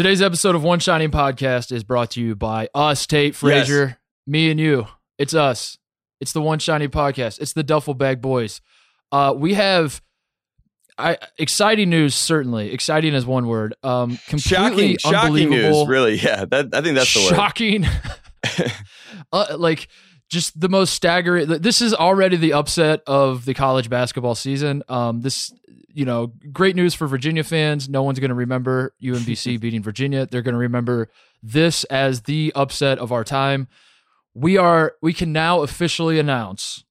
Today's episode of One Shining Podcast is brought to you by us, Tate Frazier, me and you. It's us. It's the One Shining Podcast. It's the Duffel Bag Boys. Uh, we have I, exciting news. Certainly, exciting is one word. Um, completely Shocking, shocking news. Really, yeah. That I think that's the word. shocking. uh, like just the most staggering. This is already the upset of the college basketball season. Um, this, you know, great news for Virginia fans. No one's going to remember UMBC beating Virginia. They're going to remember this as the upset of our time. We are. We can now officially announce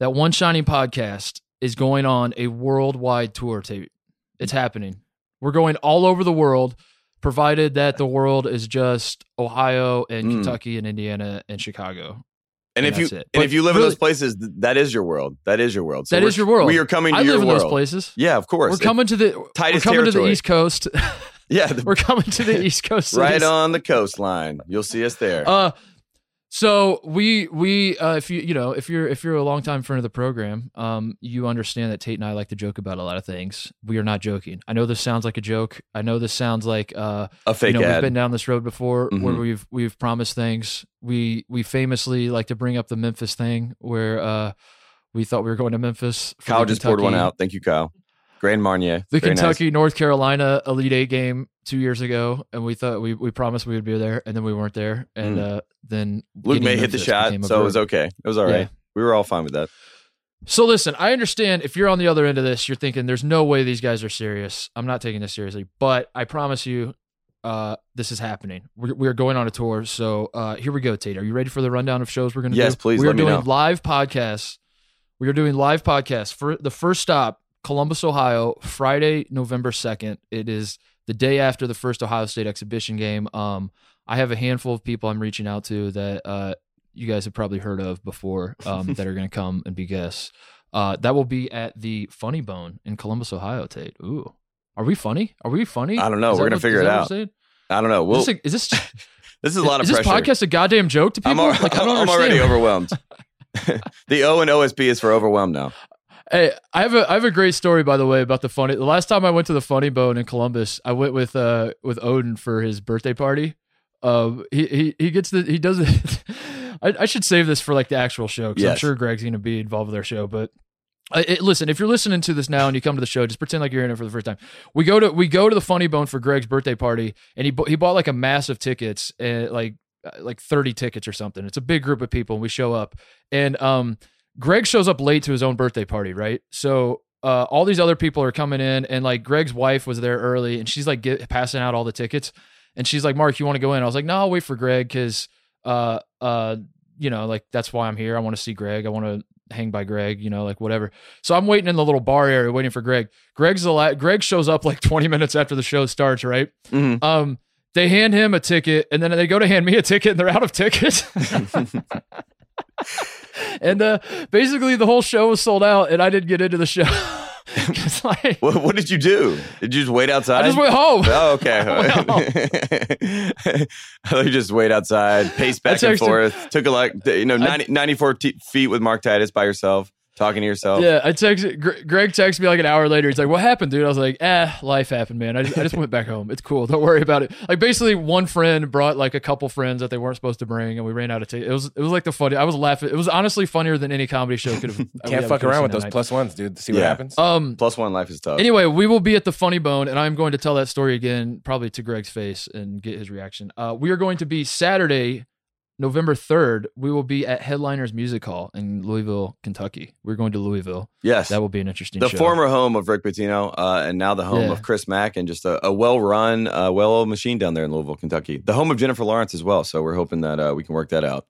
that One Shining Podcast is going on a worldwide tour. Tape. It's happening. We're going all over the world provided that the world is just Ohio and Mm. Kentucky and Indiana and Chicago. And And if you and if you live in those places, that is your world. That is your world. That we're- your world. We are coming to I your live in those places. Yeah, of course. We're coming to the Tightest we're coming to the. East Coast. yeah, the- we're coming to the East Coast. right on the coastline. You'll see us there. Uh, so we we uh, if you you know if you're if you're a longtime friend of the program, um, you understand that Tate and I like to joke about a lot of things. We are not joking. I know this sounds like a joke. I know this sounds like uh, a fake you know, we've been down this road before where Mhm. we've we've promised things. We we famously like to bring up the Memphis thing where uh, we thought we were going to Memphis. for Kyle just poured one out. Thank you, Kyle. Grand Marnier. The Very nice. Kentucky North Carolina Elite Eight game two years ago, and we thought we, we promised we would be there, and then we weren't there, and uh, then Luke Maye hit the shot, so it was okay. It was all right. Yeah. We were all fine with that. So listen, I understand if you're on the other end of this, you're thinking there's no way these guys are serious. I'm not taking this seriously, but I promise you, uh, this is happening. We're, we're going on a tour, so uh, here we go. Tate, are you ready for the rundown of shows we're going to do? Yes, please, We are doing live podcasts. We are doing live podcasts for the first stop, Columbus, Ohio, Friday, November second. It is the day after the first Ohio State exhibition game. Um, I have a handful of people I'm reaching out to that uh, you guys have probably heard of before um, that are going to come and be guests. Uh, that will be at the Funny Bone in Columbus, Ohio. Tate. Ooh, are we funny? Are we funny? I don't know. Is We're gonna figure it out. I don't know. Well, is this, a, is this this is a lot is of this pressure. podcast a goddamn joke to people? I'm, al- like, I I'm already overwhelmed. the O and OSB is for overwhelmed now. Hey, I have a I have a great story by the way about the funny. The last time I went to the Funny Bone in Columbus, I went with uh with Odin for his birthday party. Um, he he he gets the he does it. I, I should save this for like the actual show because I'm sure Greg's going to be involved with our show. But uh, it, listen, if you're listening to this now and you come to the show, just pretend like you're in it for the first time. We go to we go to the Funny Bone for Greg's birthday party, and he he bought like a massive tickets and like uh, like 30 tickets or something. It's a big group of people, and we show up, and um. Greg shows up late to his own birthday party, right? So uh, all these other people are coming in, and like Greg's wife was there early, and she's like get, passing out all the tickets, and she's like, "Mark, you want to go in?" I was like, "No, I'll wait for Greg because, uh, uh, you know, like that's why I'm here. I want to see Greg. I want to hang by Greg, you know, like whatever." So I'm waiting in the little bar area, waiting for Greg. Greg's the la- Greg shows up like 20 minutes after the show starts, right? Mhm. Um, they hand him a ticket, and then they go to hand me a ticket, and they're out of tickets. and uh, basically, the whole show was sold out, and I didn't get into the show. like, What, what did you do? Did you just wait outside? I just went home. Oh, okay. I thought you just wait outside, pace back and forth. Took a like, you know, I- 90, 94 t- feet with Mark Titus by yourself, talking to yourself. Yeah, I texted Gre- Greg. Texted me like an hour later. He's like, "What happened, dude?" I was like, "Eh, life happened, man. I just, I just went back home. It's cool. Don't worry about it." Like basically, one friend brought like a couple friends that they weren't supposed to bring, and we ran out of tickets. It was it was like the funny. I was laughing. It was honestly funnier than any comedy show could have. Can't fuck around with those plus ones, dude. See what Yeah. happens. Um. Plus one life is tough. Anyway, we will be at the Funny Bone, and I'm going to tell that story again, probably to Greg's face and get his reaction. Uh, we are going to be Saturday, November 3rd. We will be at Headliners Music Hall in Louisville, Kentucky. We're going to Louisville. yes. That will be an interesting the show. former home of Rick Pitino, uh, and now the home Yeah. of Chris Mack, and just a, a well-run, uh, well-oiled machine down there in Louisville, Kentucky. The home of Jennifer Lawrence as well. So we're hoping that uh, we can work that out.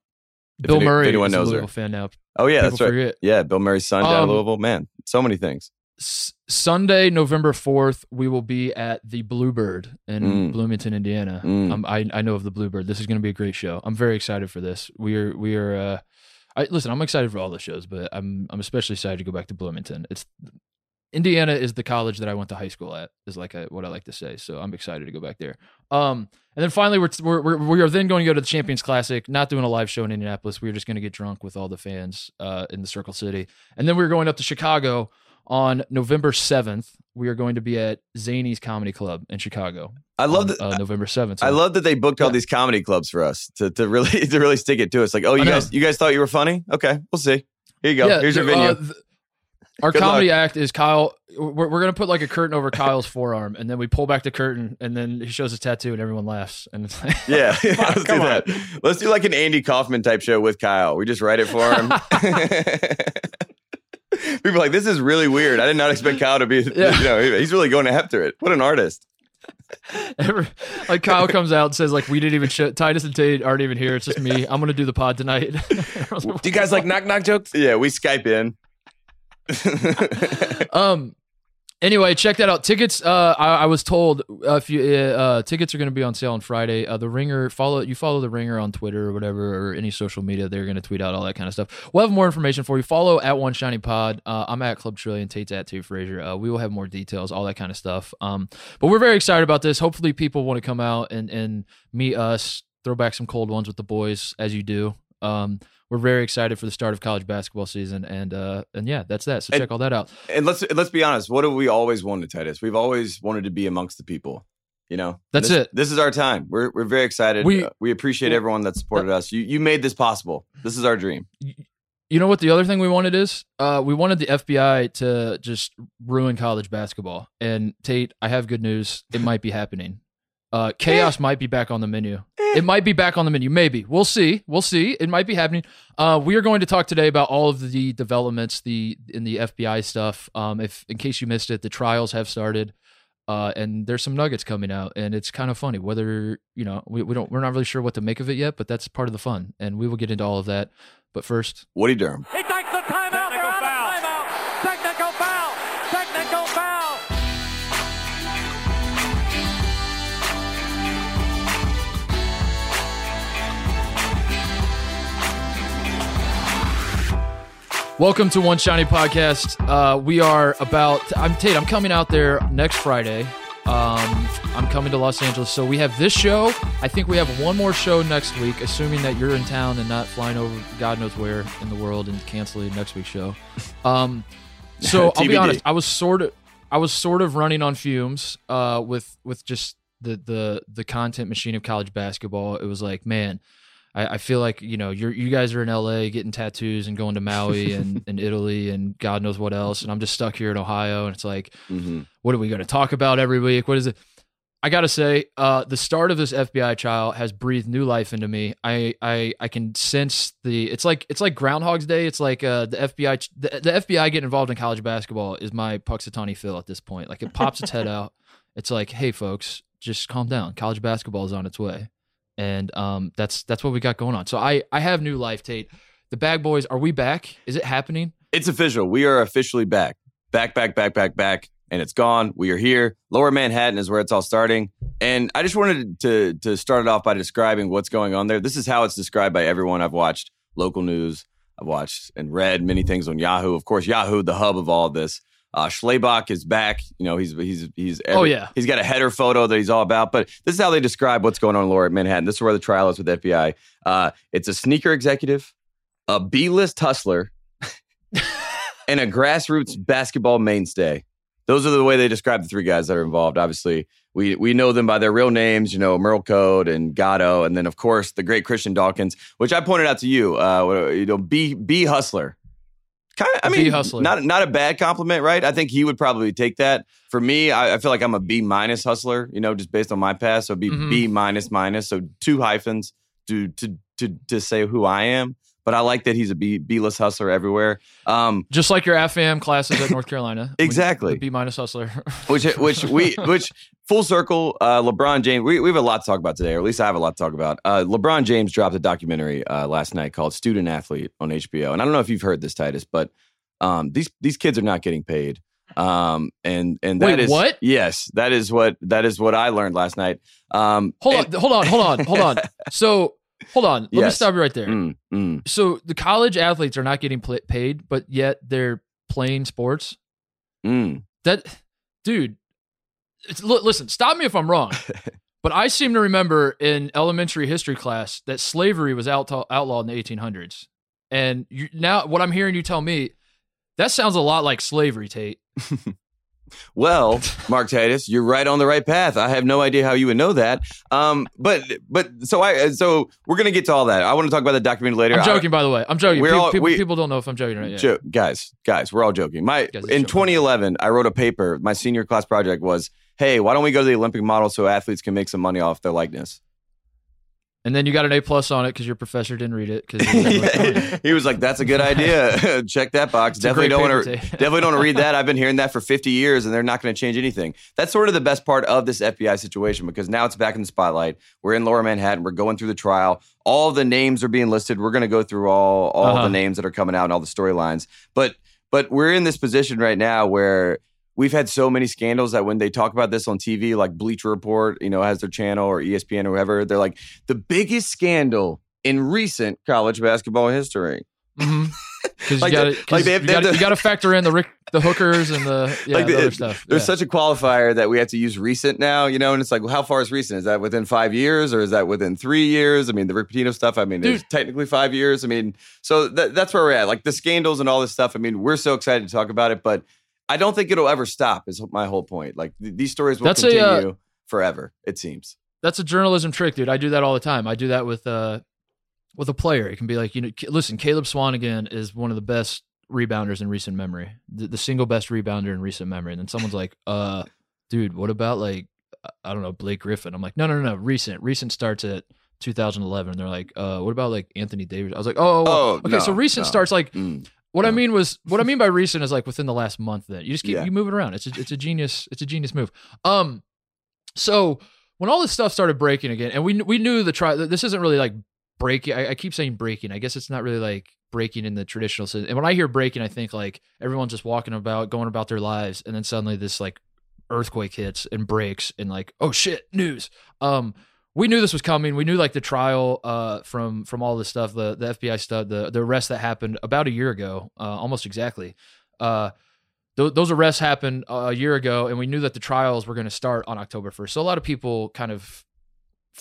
If Bill any- if Murray anyone is a knows her. Fan now. Oh yeah, People that's right. forget. Yeah, Bill Murray's son down Um, in Louisville. Man, so many things. S- Sunday, November 4th, we will be at the Bluebird in Mm. Bloomington, Indiana. Mm. Um, I, I know of the Bluebird. This is going to be a great show. I'm very excited for this. We are, we are, uh, I listen, I'm excited for all the shows, but I'm, I'm especially excited to go back to Bloomington. It's Indiana is the college that I went to high school at, is like I, what I like to say. So I'm excited to go back there. Um, and then finally, we're, we're, we're, we are then going to go to the Champions Classic, not doing a live show in Indianapolis. We are just going to get drunk with all the fans uh, in the Circle City. And then we're going up to Chicago on November 7th, we are going to be at Zanies Comedy Club in Chicago. I love on, that. uh, November 7th. I love that they booked all these comedy clubs for us to, to really to really stick it to us. Like, oh, you guys, you guys thought you were funny? Okay, we'll see. Here you go. Yeah, Here's your venue. uh, th- our Good comedy act is Kyle. We're, we're gonna put like a curtain over Kyle's forearm, and then we pull back the curtain, and then he shows his tattoo, and everyone laughs. And it's like, yeah, let's do on. that. Let's do like an Andy Kaufman type show with Kyle. We just write it for him. People are like, this is really weird. I did not expect Kyle to be. Yeah. You know, he's really going after it. What an artist. every- like Kyle comes out and says, like, we didn't even show Titus and Tate aren't even here. It's just me. I'm gonna do the pod tonight. Do you guys like knock knock jokes? Yeah, we Skype in. um anyway check that out. Tickets uh i, I was told uh, if you uh, uh tickets are going to be on sale on friday. Uh the ringer follow you follow the ringer on twitter or whatever or any social media they're going to tweet out all that kind of stuff. We'll have more information for you. Follow at one shining pod. Uh i'm at club trillion tate's at two frazier. Uh we will have more details all that kind of stuff. Um but we're very excited about this. Hopefully people want to come out and and meet us throw back some cold ones with the boys as you do. Um we're very excited for the start of college basketball season and uh and yeah that's that so And- check all that out and let's let's be honest. What have we always wanted, Titus? We've always wanted to be amongst the people. You know, That's This- it. This is our time. We're we're very excited. We- Uh, we appreciate everyone that supported us. You you made this possible. This is our dream. You know what the other thing we wanted is? Uh, we wanted the FBI to just ruin college basketball. And Tate, I have good news. It might be happening. Uh, chaos might be back on the menu. It might be back on the menu. Maybe we'll see. We'll see. It might be happening. Uh, we are going to talk today about all of the developments, the in the FBI stuff. Um, if in case you missed it, the trials have started. Uh, and there's some nuggets coming out, and it's kind of funny. Whether you know, we, we don't, we're not really sure what to make of it yet, but that's part of the fun, and we will get into all of that. But first, Woody Durham. He takes Welcome to One Shining Podcast. Uh, we are about. I'm Tate. I'm coming out there next Friday. Um, I'm coming to Los Angeles, so we have this show. I think we have one more show next week, assuming that you're in town and not flying over God knows where in the world and canceling next week's show. Um, so I'll be honest. I was sort of, I was sort of running on fumes uh, with with just the the the content machine of college basketball. It was like, man, I, I feel like you know you're you guys are in LA getting tattoos and going to Maui and, and Italy and God knows what else, and I'm just stuck here in Ohio, and it's like, hmm what are we going to talk about every week? What is it? I gotta say, uh, the start of this FBI trial has breathed new life into me. I, I, I can sense the. It's like it's like Groundhog's Day. It's like uh, the FBI. The, the FBI getting involved in college basketball is my Punxsutawney Phil at this point. Like it pops its head out. It's like, hey, folks, just calm down. College basketball is on its way, and um, that's that's what we got going on. So I, I have new life, Tate. The Bag Boys, are we back? Is it happening? It's official. We are officially back. Back, back, back, back, back. And it's gone. We are here. Lower Manhattan is where it's all starting. And I just wanted to to start it off by describing what's going on there. This is how it's described by everyone I've watched local news. I've watched and read many things on Yahoo. Of course, Yahoo, the hub of all this. Uh, Schlabach is back. You know, he's he's he's. Oh, yeah. he's got a header photo that he's all about. But this is how they describe what's going on in Lower Manhattan. This is where the trial is with the FBI. Uh, it's a sneaker executive, a B-list hustler, and a grassroots basketball mainstay. Those are the way they describe the three guys that are involved. Obviously, we we know them by their real names, you know, Merl Code and Gatto, and then of course the great Christian Dawkins, which I pointed out to you. Uh, you know, B B hustler. Kind of, I mean, hustler. not not a bad compliment, right? I think he would probably take that. For me, I, I feel like I'm a B minus hustler, you know, just based on my past. So be Mhm. B minus minus. So two hyphens to to to to say who I am. But I like that he's a B B list hustler everywhere. Um, Just like your FAM classes at North Carolina. Exactly. B minus hustler. which which we which full circle uh lebron james we, we have a lot to talk about today or at least i have a lot to talk about uh lebron james dropped a documentary uh last night called student athlete on hbo and i don't know if you've heard this titus but um these these kids are not getting paid um and and that Wait, is what? yes that is what that is what i learned last night um Hold and- on, hold on, hold on, hold on. So, hold on. Let me stop you right there. mm, mm. So, the college athletes are not getting pl- paid, but yet they're playing sports. Mm. That, dude. Listen, stop me if I'm wrong, but I seem to remember in elementary history class that slavery was out- outlawed in the 1800s, and you, now what I'm hearing you tell me, That sounds a lot like slavery, Tate. Well, Mark Titus, you're right on the right path. I have no idea how you would know that. Um, but but so I so we're gonna get to all that. I want to talk about the documentary later. I'm joking, by the way. I'm joking. We're People, all- people, we- people don't know if I'm joking right I, yet. jo- guys, guys, we're all joking. My Guys, in joking. 2011, I wrote a paper. My senior class project was, "Hey, why don't we go to the Olympic model so athletes can make some money off their likeness?" And then you got an A plus on it because your professor didn't read it. Because he was like, "That's a good idea. Check that box. It's definitely don't want to. Definitely don't want to read that. I've been hearing that for 50 years, and they're not going to change anything. That's sort of the best part of this FBI situation because now it's back in the spotlight. We're in Lower Manhattan. We're going through the trial. All the names are being listed. We're going to go through all all Uh-huh. the names that are coming out and all the storylines. But but we're in this position right now where we've had so many scandals that when they talk about this on TV, like Bleacher Report, you know, has their channel or ESPN or whoever, they're like the biggest scandal in recent college basketball history. Mm-hmm. Because Like you got the- like they have- you they have got the- to factor in the Rick, the hookers and the yeah Like the the- other stuff. There's Yeah. such a qualifier that we have to use recent now, you know, and it's like, well, how far is recent? Is that within five years or is that within three years? I mean, the Rick Pitino stuff, I mean, it's technically five years. I mean, so that, that's where we're at. Like the scandals and all this stuff. I mean, we're so excited to talk about it, but I don't think it'll ever stop, is my whole point. Like th- these stories will That's a, uh, continue forever, it seems. that's a journalism trick, dude. I do that all the time. I do that with uh with a player. It can be like, you know, K- listen, Caleb Swanigan is one of the best rebounders in recent memory, the, the single best rebounder in recent memory. And then someone's like, uh, dude, what about like, I- I don't know, Blake Griffin? I'm like, no, no, no, no, recent. Recent starts at 2011. And they're like, uh, what about like Anthony Davis? I was like, oh, Oh, okay. no, so recent no. starts like, Mm. What I mean was, what I mean by recent is like within the last month. Then you just keep Yeah. you move it around. It's a, it's a genius. It's a genius move. Um, so when all this stuff started breaking again, and we we knew the try. This isn't really like breaking. I, I keep saying breaking. I guess it's not really like breaking in the traditional sense. And when I hear breaking, I think like everyone's just walking about, going about their lives, and then suddenly this like earthquake hits and breaks, and like oh shit, news. Um, we knew this was coming. We knew like the trial uh, from from all this stuff, the the FBI stuff, the the arrest that happened about a year ago, uh, almost exactly. Uh, th- those arrests happened a year ago, and we knew that the trials were going to start on October first. So a lot of people kind of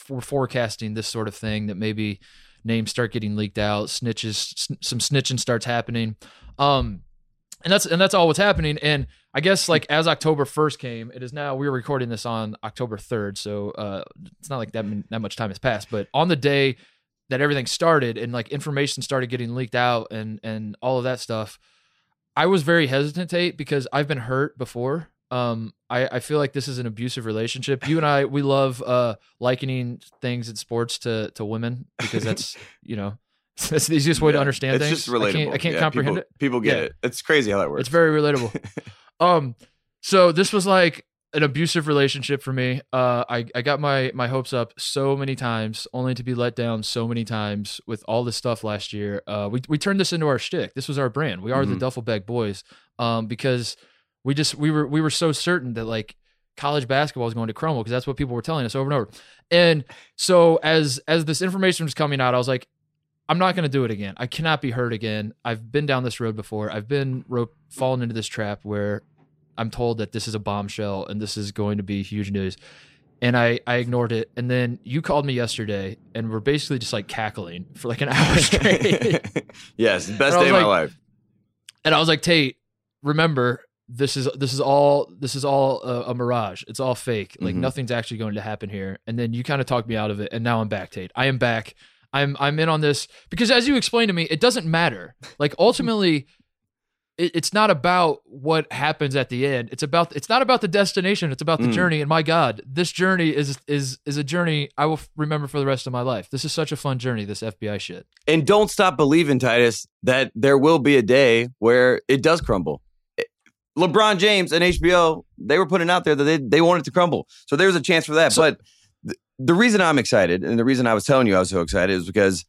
were forecasting this sort of thing that maybe names start getting leaked out, snitches, sn- some snitching starts happening. Um, and that's and that's all what's happening. And I guess like as October first came, it is now we're recording this on October third, so uh, it's not like that that much time has passed. But on the day that everything started and like information started getting leaked out and and all of that stuff, I was very hesitant, Tate, because I've been hurt before. Um, I, I feel like this is an abusive relationship. You and I, we love uh likening things in sports to to women because that's you know that's the easiest way to Yeah. understand it's things. just relatable. I can't, I can't Yeah, comprehend people, it. People get Yeah. it. It's crazy how that works. It's very relatable. um, so this was like an abusive relationship for me. Uh, I I got my my hopes up so many times, only to be let down so many times with all this stuff last year. Uh, we we turned this into our shtick. This was our brand. We are the Mhm. Duffelbag Boys. Um, because we just we were we were so certain that like college basketball was going to crumble because that's what people were telling us over and over. And so as as this information was coming out, I was like, I'm not going to do it again. I cannot be hurt again. I've been down this road before. I've been rope fallen into this trap where I'm told that this is a bombshell and this is going to be huge news. And I, I ignored it. And then you called me yesterday and we're basically just like cackling for like an hour straight. yes, best day of my life. and I was like, Tate, remember this is this is all this is all a, a mirage. It's all fake. Like Mhm. nothing's actually going to happen here. And then you kind of talked me out of it, and now I'm back, Tate. I am back. I'm I'm in on this because as you explained to me, it doesn't matter. Like ultimately, it, it's not about what happens at the end. It's about it's not about the destination. It's about the Mm. journey. And my God, this journey is is is a journey I will remember for the rest of my life. This is such a fun journey. This FBI shit. And don't stop believing, Titus, that there will be a day where it does crumble. LeBron James and HBO, they were putting out there that they, they want it to crumble. So there's a chance for that. So- but th- the reason I'm excited and the reason I was telling you I was so excited is because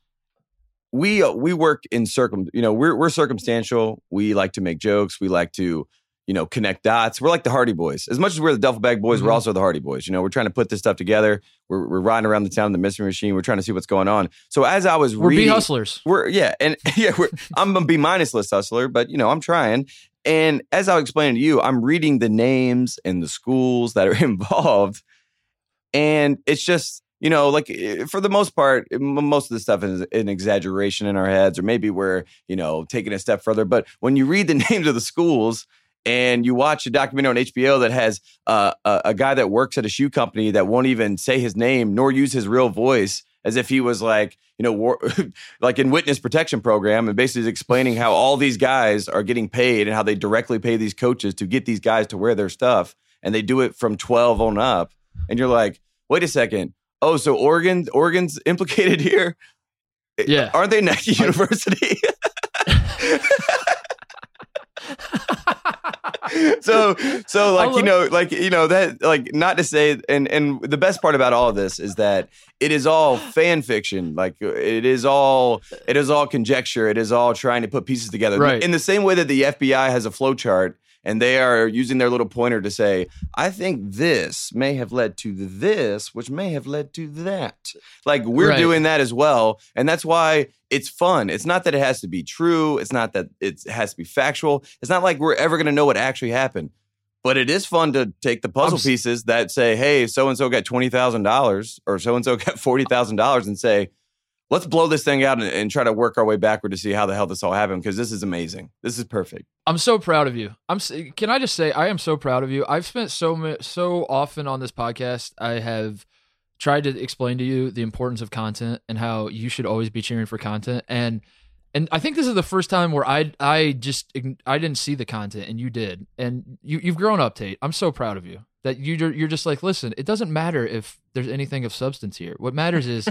we we work in circum you know we're we're circumstantial. We like to make jokes. We like to you know connect dots. We're like the hardy boys. As much as we're the duffel bag boys we're Mhm. also the hardy boys. You know we're trying to put this stuff together. We're, we're riding around the town in the mystery machine. We're trying to see what's going on. So as i was We're reading hustlers. we're yeah, and yeah, we're, I'm a B minus list hustler, but you know I'm trying. And as I was explaining to you, I'm reading the names and the schools that are involved, and it's just you know, like eh, for the most part, most of the stuff is an exaggeration in our heads, or maybe we're, you know, taking a step further. But when you read the names of the schools and you watch a documentary on HBO that has uh, a, a guy that works at a shoe company that won't even say his name nor use his real voice as if he was like, you know, war, like in witness protection program and basically explaining how all these guys are getting paid and how they directly pay these coaches to get these guys to wear their stuff. And they do it from 12 on up. And you're like, wait a second. Oh, so Oregon, Oregon's implicated here? Yeah. Aren't they Nike University? so so like you know like you know that like not to say and and the best part about all of this is that it is all fan fiction like it is all it is all conjecture it is all trying to put pieces together Right. in the same way that the FBI has a flow chart and they are using their little pointer to say I think this may have led to this which may have led to that. Like we're Right. doing that as well. And that's why it's fun. It's not that it has to be true. It's not that it has to be factual. It's not like we're ever going to know what actually happened. But it is fun to take the puzzle pieces that say hey so and so got $20000 or so and so got $40000 and say let's blow this thing out and, and try to work our way backward to see how the hell this all happened because this is amazing this is perfect I'm so proud of you. I'm. Can I just say I am so proud of you. I've spent so so often on this podcast. I have tried to explain to you the importance of content and how you should always be cheering for content. And and I think this is the first time where I I just I didn't see the content and you did. And you you've grown up, Tate. I'm so proud of you. That you you're just like, listen, it doesn't matter if there's anything of substance here. What matters is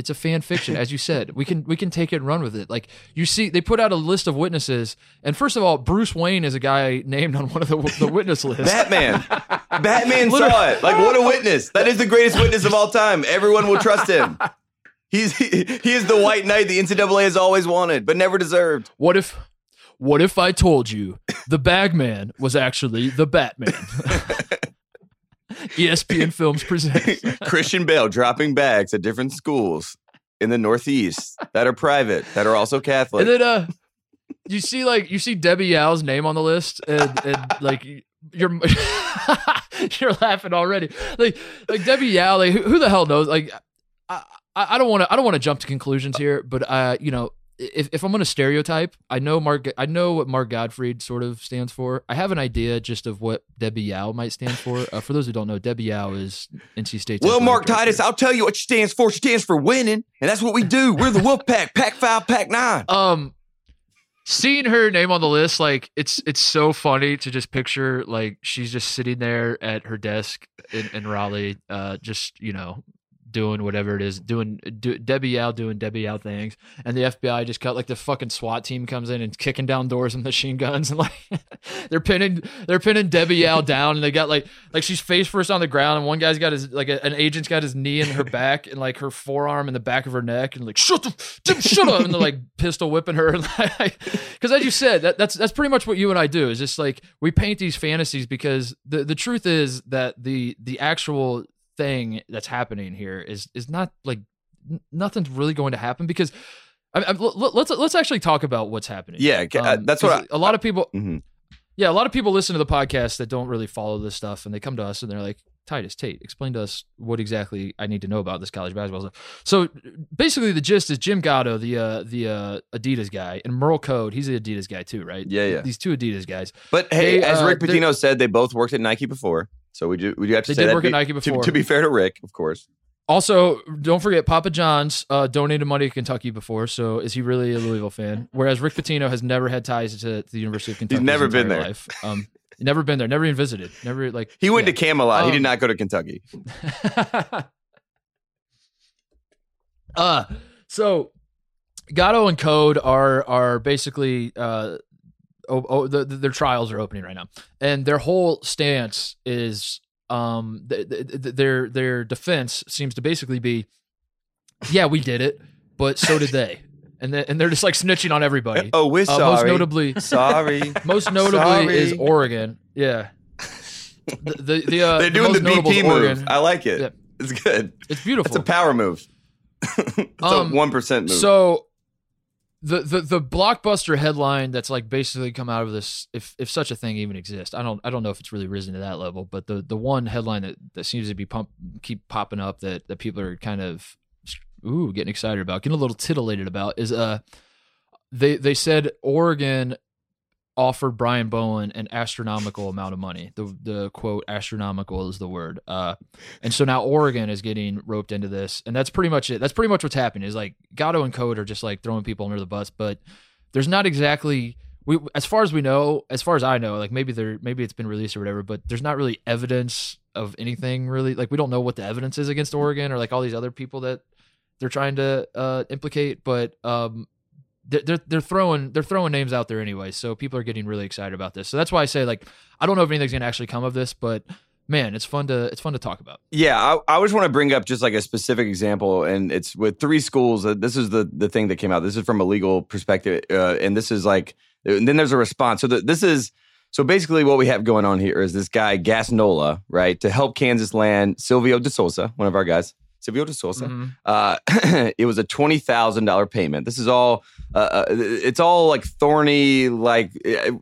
it's a fan fiction, as you said. We can we can take it and run with it. Like you see, they put out a list of witnesses, and first of all, Bruce Wayne is a guy named on one of the the witness lists. batman batman saw it like what a witness that is the greatest witness of all time everyone will trust him He's he, he is the white knight the NCAA has always wanted, but never deserved. What if what if I told you the Bagman was actually the Batman? ESPN Films presents. Christian Bale dropping bags at different schools in the Northeast that are private, that are also Catholic. And then uh you see like you see Debbie Yow's name on the list and, and like you're you're laughing already. Like like Debbie Yow, like who, who the hell knows? Like I I I don't want to I don't want to jump to conclusions here, but uh you know if, if I'm going to stereotype, I know Mark. I know what Mark Gottfried sort of stands for. I have an idea just of what Debbie Yow might stand for. Uh, for those who don't know, Debbie Yow is NC State. well, Mark director. Titus, I'll tell you what she stands for. She stands for winning, and that's what we do. We're the Wolf Pack, Pack Five, Pack Nine. um seeing her name on the list like it's it's so funny to just picture like she's just sitting there at her desk in, in raleigh uh just you know doing whatever it is doing do, Debbie Yow doing Debbie Yow things. And the fbi just cut like the fucking swat team comes in and kicking down doors with machine guns and like they're pinning they're pinning Debbie Yow down and they got like like she's face first on the ground and one guy's got his like a, an agent's got his knee in her back and like her forearm in the back of her neck and like shut the Jim, shut up and they're like pistol whipping her. Because as you said that, that's that's pretty much what you and I do is just like we paint these fantasies because the the truth is that the the actual thing that's happening here is is not like n- nothing's really going to happen because I, I, let- let's let's actually talk about what's happening. Yeah, uh, that's what 'cause a lot of people. Mhm. Yeah, a lot of people listen to the podcast that don't really follow this stuff, and they come to us and they're like, "Titus Tate, explain to us what exactly I need to know about this college basketball stuff." So basically, the gist is Jim Gatto, the uh, the uh, Adidas guy, and Merl Code, he's the Adidas guy too, right? Yeah, yeah. These two Adidas guys. But hey, They, as uh, Rick they- Pitino said, they both worked at Nike before, so we do we do have to They say did that work to at Nike before. To, be fair to Rick, of course. Also, don't forget Papa John's uh, donated money to Kentucky before. So is he really a Louisville fan? Whereas Rick Pitino has never had ties to, to the University of Kentucky. He's never his been there. Life. Um, never been there. Never even visited. Never like He went yeah. to Camelot. he Um, did not go to Kentucky. uh so Gatto and Code are are basically uh oh, oh the, the- their trials are opening right now and their whole stance is um th- th- th- their their defense seems to basically be yeah we did it but so did they and then, and they're just like snitching on everybody Oh, we're uh, sorry. most notably sorry. most notably Sorry. is Oregon yeah the the, the uh, They're doing the, BP move. Oregon. I like it. Yeah. It's good. it's beautiful It's a power move. it's Um, a one percent move. So the, the the blockbuster headline that's like basically come out of this if if such a thing even exists i don't i don't know if it's really risen to that level but the the one headline that that seems to be pump keep popping up that that people are kind of ooh getting excited about getting a little titillated about is uh they they said oregon offered Brian Bowen an astronomical amount of money. The the quote astronomical is the word. Uh, and so now Oregon is getting roped into this, and that's pretty much it. That's pretty much what's happening. Is like Gatto and Code are just like throwing people under the bus, but there's not exactly we as far as we know, as far as I know, like maybe there maybe it's been released or whatever, but there's not really evidence of anything really. Like we don't know what the evidence is against Oregon or like all these other people that they're trying to uh, implicate, but um, they're they're throwing they're throwing names out there anyway, so people are getting really excited about this. So that's why I say like I don't know if anything's gonna actually come of this, but man, it's fun to it's fun to talk about. Yeah, I, I just want to bring up just like a specific example, and it's with three schools. Uh, this is the the thing that came out. This is from a legal perspective, uh, and this is like and then there's a response. So the, this is. So basically, what we have going on here is this guy Gassnola, right, to help Kansas land Silvio De Sousa, one of our guys, Silvio De Sousa. Mm-hmm. Uh, it was a twenty thousand dollar payment. This is all. Uh, uh, it's all like thorny. Like uh,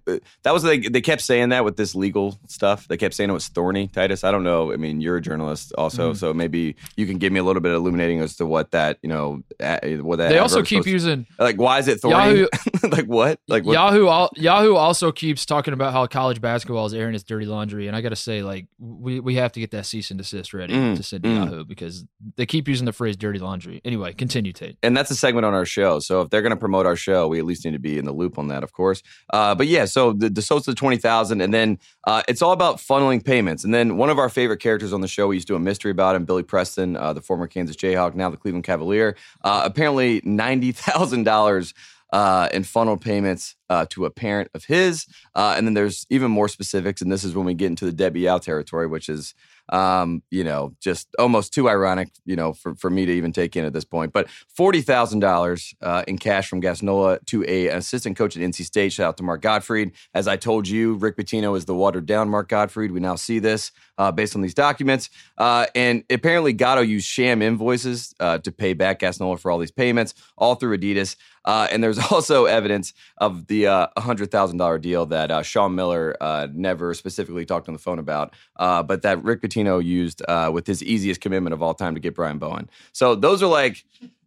that was they. They kept saying that with this legal stuff. They kept saying it was thorny. Titus, I don't know. I mean, you're a journalist also, Mhm. so maybe you can give me a little bit of illuminating as to what that you know. uh, What that They also keep using like why is it thorny? Yahoo. like what? Like what? Yahoo. al- Yahoo also keeps talking about how college basketball is airing its dirty laundry, and I got to say, like we we have to get that cease and desist ready Mm, to send to mm. Yahoo because they keep using the phrase "dirty laundry." Anyway, continue, Tate. and that's a segment on our show. So if they're going to promote our show, we at least need to be in the loop on that, of course. Uh, but yeah, so the twenty thousand, and then uh, it's all about funneling payments. And then one of our favorite characters on the show, we used to do a mystery about him, Billy Preston, uh, the former Kansas Jayhawk, now the Cleveland Cavalier. Uh, apparently, ninety thousand dollars. Uh, in funnel payments uh, to a parent of his. Uh, and then there's even more specifics. And this is when we get into the Debbie Yow territory, which is um, you know, just almost too ironic, you know, for, for me to even take in at this point. But forty thousand dollars uh, in cash from Gassnola to a, an assistant coach at NC State. Shout out to Mark Gottfried. As I told you, Rick Pitino is the watered down Mark Gottfried. We now see this uh, based on these documents. Uh, and apparently, Gatto used sham invoices uh, to pay back Gassnola for all these payments, all through Adidas. Uh, and there's also evidence of the uh, $100,000 deal that uh, Sean Miller uh, never specifically talked on the phone about, uh, but that Rick Pitino used uh, with his easiest commitment of all time to get Brian Bowen. So those are like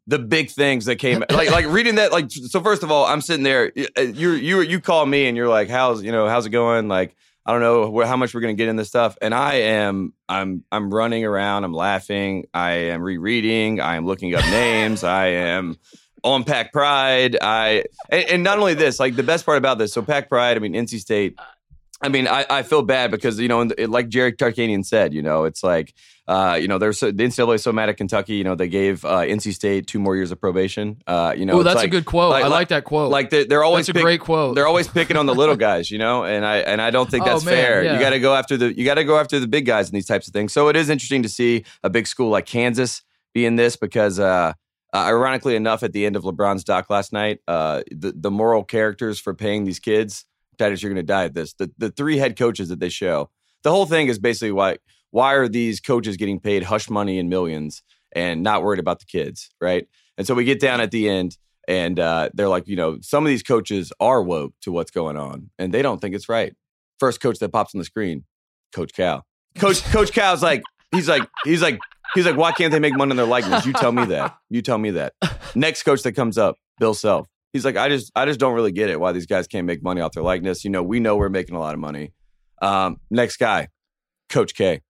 the big things that came like like reading that like so first of all i'm sitting there you you you call me and you're like how's you know how's it going like i don't know how much we're going to get in this stuff and i am i'm i'm running around i'm laughing i am rereading i am looking up names i am on pack pride i and, and not only this like the best part about this so pack pride i mean nc state I mean, I, I feel bad because you know, it, like Jerry Tarkanian said, you know, it's like, uh, you know, there's so, the NCAA is so mad at Kentucky. You know, they gave uh, NC State two more years of probation. Uh, you know, Oh, it's that's like, a good quote. like- I like that quote. Like they're, they're always that's a pick- great quote. they're always picking on the little guys, you know, and I and I don't think Oh, that's man, fair. yeah. You got to go after the you got to go after the big guys in these types of things. So it is interesting to see a big school like Kansas be in this because. Uh, uh, ironically enough, at the end of LeBron's doc last night, uh, the the moral characters for paying these kids, Titus, you're going to die at this. The the three head coaches that they show, the whole thing is basically why why are these coaches getting paid hush money in millions and not worried about the kids, right? And so we get down at the end, and uh, they're like, you know, some of these coaches are woke to what's going on, and they don't think it's right. First coach that pops on the screen, Coach Cal. Coach Coach Cal's like, he's like, he's like, he's like, why can't they make money in their likeness? You tell me that. You tell me that. Next coach that comes up, Bill Self. He's like, I just, I just don't really get it why these guys can't make money off their likeness. You know, we know we're making a lot of money. Um, next guy, Coach K.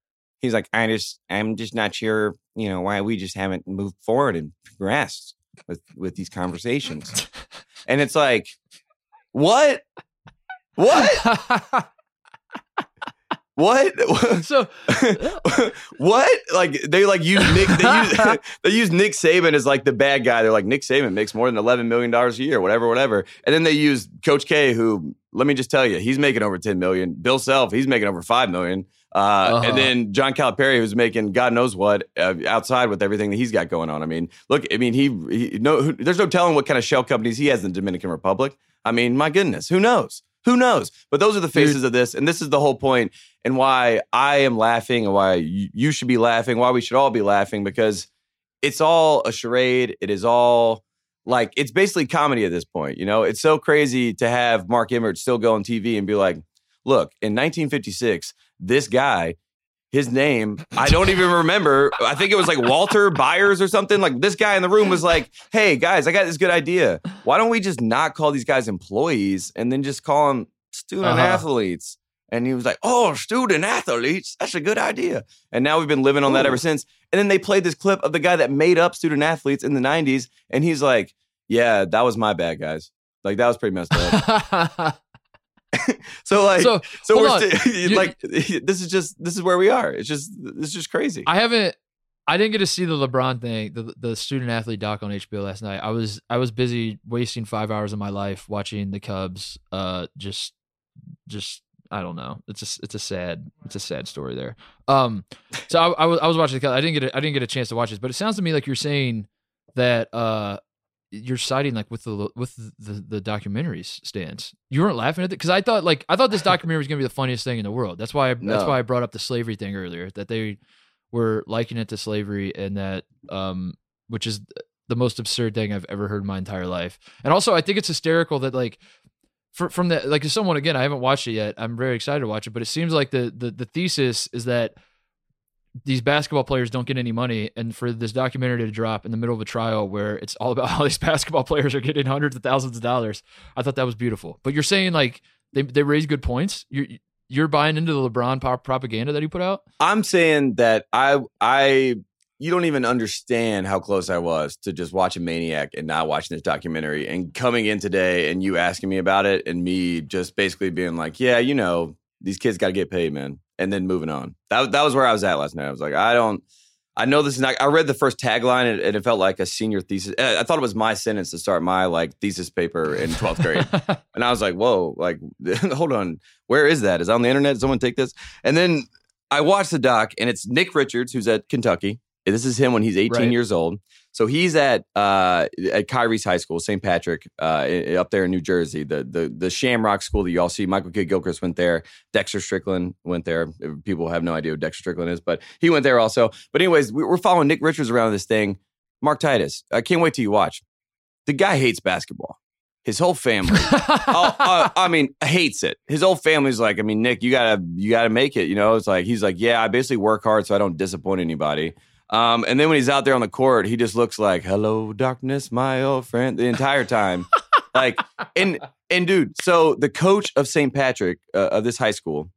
He's like, I just, I'm just not sure, you know, why we just haven't moved forward and progressed with with these conversations. And it's like, what? What? What? so what? Like they like use Nick they use, they use Nick Saban as like the bad guy. They're like Nick Saban makes more than eleven million dollars a year, whatever, whatever. And then they use Coach K, who let me just tell you, he's making over ten million. Bill Self, he's making over five million. Uh, Uh-huh. And then John Calipari, who's making God knows what uh, outside with everything that he's got going on. I mean, look, I mean, he, he no, who, there's no telling what kind of shell companies he has in the Dominican Republic. I mean, my goodness, who knows? Who knows? But those are the faces of this, and this is the whole point, and why I am laughing, and why you, should be laughing, why we should all be laughing, because it's all a charade. It is all like it's basically comedy at this point. You know, it's so crazy to have Mark Emmert still go on TV and be like, "Look, in 1956, this guy." His name, I don't even remember. I think it was like Walter Byers or something. Like this guy in the room was like, "Hey guys, I got this good idea. Why don't we just not call these guys employees and then just call them student Uh-huh. athletes?" And he was like, "Oh, student athletes, that's a good idea." And now we've been living on that ever since. And then they played this clip of the guy that made up student athletes in the 90s. And he's like, Yeah, that was my bad, guys. Like, that was pretty messed up. so, like, so, so we're You- like, this is just, this is where we are. It's just, it's just crazy. I haven't. I didn't get to see the LeBron thing, the the student athlete doc on HBO last night. I was I was busy wasting five hours of my life watching the Cubs. Uh, just just I don't know. It's a it's a sad it's a sad story there. Um, so I, I was I was watching the. I didn't get a, I didn't get a chance to watch this, but it sounds to me like you're saying that uh you're siding like with the with the the documentaries stance. You weren't laughing at it because I thought like I thought this documentary was gonna be the funniest thing in the world. That's why I, that's why I brought up the slavery thing earlier. That they were likening it to slavery and that um which is the most absurd thing I've ever heard in my entire life. And also I think it's hysterical that like for, from that like as someone again I haven't watched it yet. I'm very excited to watch it, but it seems like the the, the thesis is that these basketball players don't get any money and for this documentary to drop in the middle of a trial where it's all about how these basketball players are getting hundreds of thousands of dollars i thought that was beautiful. But you're saying like they, they raise good points? You're you're buying into the lebron propaganda that he put out? I'm saying that I, I, you don't even understand how close I was to just watching Maniac and not watching this documentary and coming in today and you asking me about it and me just basically being like, yeah, you know, these kids got to get paid, man. And then moving on. That, that was where I was at last night. I was like, I don't, I know this is not, I read the first tagline and, and it felt like a senior thesis. uh, I thought it was my sentence to start my like thesis paper in 12th grade. And I was like, whoa, like, hold on. Where is that? Is it on the internet? Did someone take this? And then I watched the doc, and it's Nick Richards, who's at Kentucky. This is him when he's 18 Right. years old. So he's at uh, at Kyrie's high school, St. Patrick, uh, up there in New Jersey, the the the Shamrock School that you all see. Michael Kidd Gilchrist went there. Dexter Strickland went there. People have no idea who Dexter Strickland is, but he went there also. But anyways, we- we're following Nick Richards around this thing. Mark Titus, I can't wait till you watch. The guy hates basketball. His whole family oh, uh, I mean, hates it. His whole family's like, I mean, Nick, you gotta, you gotta make it. You know, it's like he's like, yeah, I basically work hard so I don't disappoint anybody. Um, and then when he's out there on the court, he just looks like, "Hello, darkness, my old friend," the entire time. like, and and dude, so the coach of St. Patrick uh, of this high school,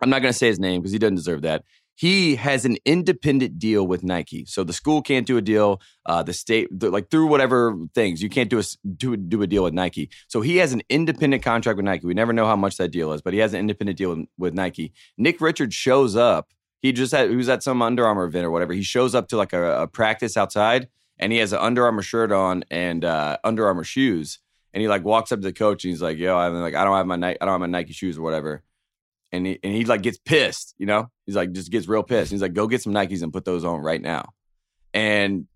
I'm not gonna say his name because he doesn't deserve that. He has an independent deal with Nike, so the school can't do a deal. Uh, the state, the, like through whatever things, you can't do a do do a deal with Nike. So he has an independent contract with Nike. We never know how much that deal is, but he has an independent deal with, with Nike. Nick Richards shows up. He just had he was at some Under Armour event or whatever. He shows up to like a, a practice outside, and he has an Under Armour shirt on and uh, Under Armour shoes. And he like walks up to the coach and he's like, "Yo, I'm like, I don't have my Nike, I don't have my Nike shoes or whatever." And he and he like gets pissed, you know. He's like just gets real pissed. He's like, "Go get some Nikes and put those on right now." And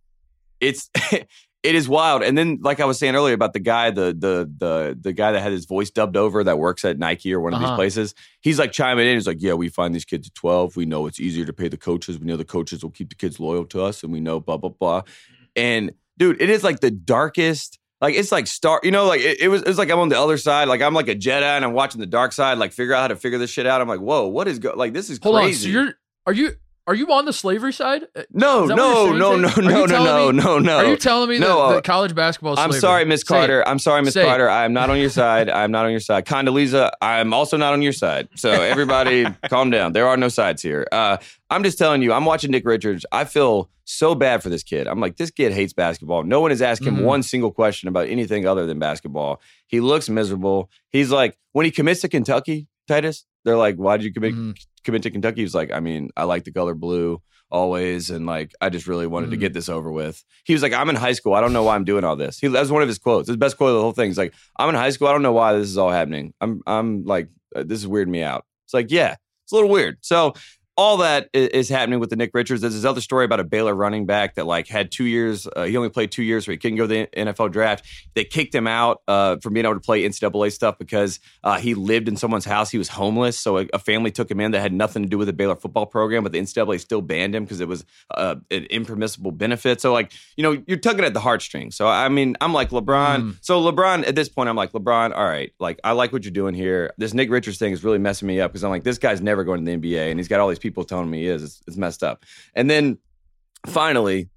it's it is wild. And then, like I was saying earlier about the guy, the the the the guy that had his voice dubbed over that works at Nike or one of Uh-huh. these places, he's like chiming in. He's like, "Yeah, we find these kids at twelve. We know it's easier to pay the coaches. We know the coaches will keep the kids loyal to us, and we know blah blah blah." And dude, it is like the darkest. Like it's like star, you know, like it, it was. It's like I'm on the other side. Like I'm like a Jedi, and I'm watching the dark side. Like figure out how to figure this shit out. I'm like, whoa, what is go? Like this is Hold on. crazy. So you're are you are you on the slavery side? Uh, no, Is that what no, no, no, no, no, no, me- no, no. Are you telling me No, that, uh, that college basketball is I'm slavery? sorry, Miss Carter. I'm sorry, Miss Carter. I'm not on your side. I'm not on your side. Condoleezza, I'm also not on your side. So everybody, calm down. There are no sides here. Uh, I'm just telling you. I'm watching Nick Richards. I feel so bad for this kid. I'm like, this kid hates basketball. No one has asked him Mhm. one single question about anything other than basketball. He looks miserable. He's like, when he commits to Kentucky, Titus, they're like, why did you commit Mhm. commit to Kentucky? He's like, I mean, I like the color blue always, and like, I just really wanted to Mhm. get this over with. He was like, I'm in high school. I don't know why I'm doing all this. He that was one of his quotes. His best quote of the whole thing. He's like, I'm in high school. I don't know why this is all happening. I'm I'm like, uh, this is weirding me out. It's like, yeah, it's a little weird. So all that is happening with the Nick Richards. There's this other story about a Baylor running back that like had two years. Uh, he only played two years, so he couldn't go to the NFL draft. They kicked him out uh, from being able to play NCAA stuff because uh, he lived in someone's house. He was homeless, so a, a family took him in that had nothing to do with the Baylor football program, but the NCAA still banned him because it was uh, an impermissible benefit. So like you know, you're tugging at the heartstrings. So I mean, I'm like LeBron. So LeBron at this point, I'm like LeBron. All right, like I like what you're doing here. This Nick Richards thing is really messing me up because I'm like, this guy's never going to the NBA, and he's got all these people telling me he is. It's, it's messed up. And then finally,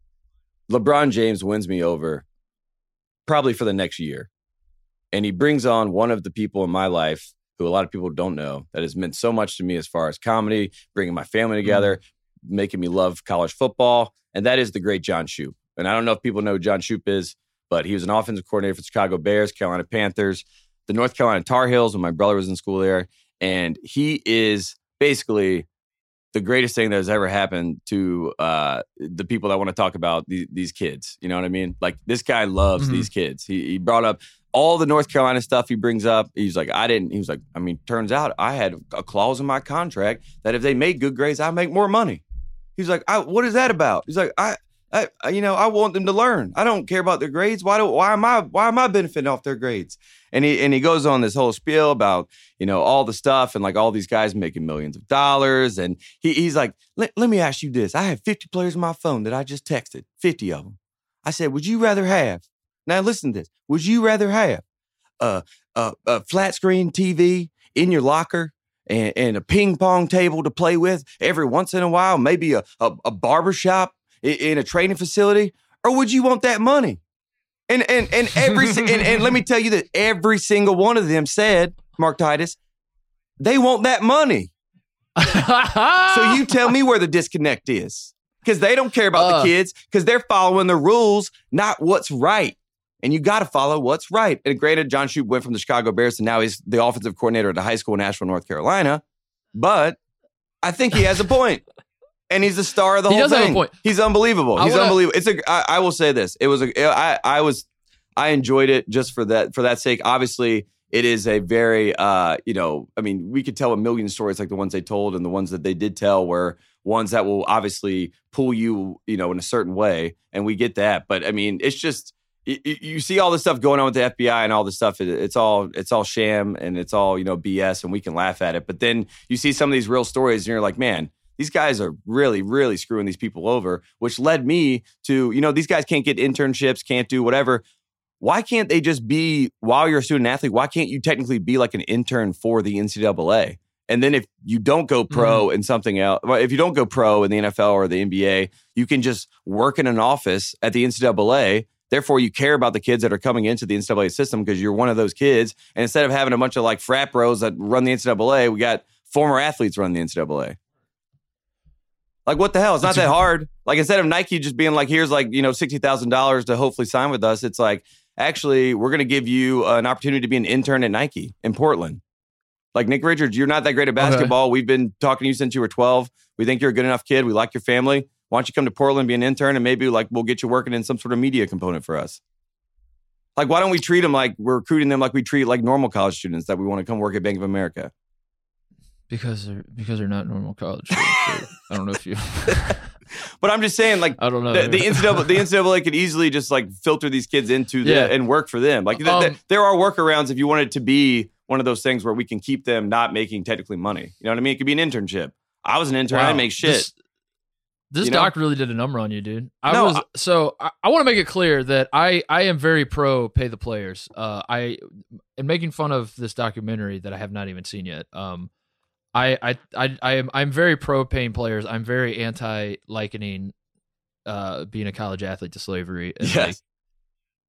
LeBron James wins me over, probably for the next year, and he brings on one of the people in my life who a lot of people don't know that has meant so much to me as far as comedy, bringing my family mm-hmm. together, making me love college football, and that is the great John Shoop. And I don't know if people know who John Shoop is, but he was an offensive coordinator for the Chicago Bears, Carolina Panthers, the North Carolina Tar Heels when my brother was in school there. And he is basically the greatest thing that has ever happened to uh, the people that want to talk about these, these kids. You know what I mean? Like this guy loves Mhm. these kids. He, he brought up all the North Carolina stuff he brings up. He's like, I didn't. He was like, I mean, turns out I had a clause in my contract that if they made good grades, I make more money. He's like, I, what is that about? He's like, I, I, I- you know, I want them to learn. I don't care about their grades. Why do, why am I, why am I benefiting off their grades? And he, and he goes on this whole spiel about, you know, all the stuff and like all these guys making millions of dollars. And he, he's like, let, let me ask you this. I have 50 players on my phone that I just texted, 50 of them. I said, would you rather have, now listen to this, would you rather have a, a, a flat screen TV in your locker and, and a ping pong table to play with every once in a while, maybe a, a, a barber shop in a training facility, or would you want that money? And and and every and, and let me tell you that every single one of them said, Mark Titus, they want that money. So you tell me where the disconnect is. Because they don't care about Uh. the kids, because they're following the rules, not what's right. And you got to follow what's right. And granted, John Shoop went from the Chicago Bears and now he's the offensive coordinator at a high school in Asheville, North Carolina. But I think he has a point. And he's the star of the He whole does have a thing. point. He's unbelievable. I He's wanna- unbelievable. It's a. I, I will say this. It was a. I, I was. I enjoyed it just for that. For that sake. Obviously, it is a very. uh You know. I mean, we could tell a million stories like the ones they told and the ones that they did tell were ones that will obviously pull you. You know, in a certain way, and we get that. But I mean, it's just. You, you see all this stuff going on with the FBI and all this stuff. It, it's all it's all sham and it's all you know BS, and we can laugh at it. But then you see some of these real stories, and you're like, man, these guys are really, really screwing these people over, which led me to, you know, these guys can't get internships, can't do whatever. Why can't they just be, while you're a student athlete, why can't you technically be like an intern for the NCAA? And then if you don't go pro mm-hmm. in something else, if you don't go pro in the NFL or the NBA, you can just work in an office at the NCAA. Therefore, you care about the kids that are coming into the NCAA system because you're one of those kids. And instead of having a bunch of like frat bros that run the NCAA, we got former athletes run the NCAA. Like what the hell? It's not that hard. Like instead of Nike just being like, here's like you know sixty thousand dollars to hopefully sign with us, it's like actually we're going to give you an opportunity to be an intern at Nike in Portland. Like Nick Richards, you're not that great at Okay. basketball. We've been talking to you since you were twelve. We think you're a good enough kid. We like your family. Why don't you come to Portland, be an intern, and maybe like we'll get you working in some sort of media component for us. Like, why don't we treat them like we're recruiting them like we treat like normal college students that we want to come work at Bank of America? Because they're because they're not normal college. so I don't know if you. But I'm just saying, like, I don't know. the, the NCAA, the NCAA could easily just like filter these kids into the, Yeah. and work for them. Like th- th- Um, there are workarounds if you want it to be one of those things where we can keep them not making technically money. You know what I mean? It could be an internship. I was an intern. I Wow. didn't make shit. This, this You know? doc really did a number on you, dude. I No, was I- so I, I want to make it clear that I I am very pro pay the players. Uh, I in making fun of this documentary that I have not even seen yet. Um, I I I, I am I'm very pro paying players. I'm very anti likening uh being a college athlete to slavery and Yes. like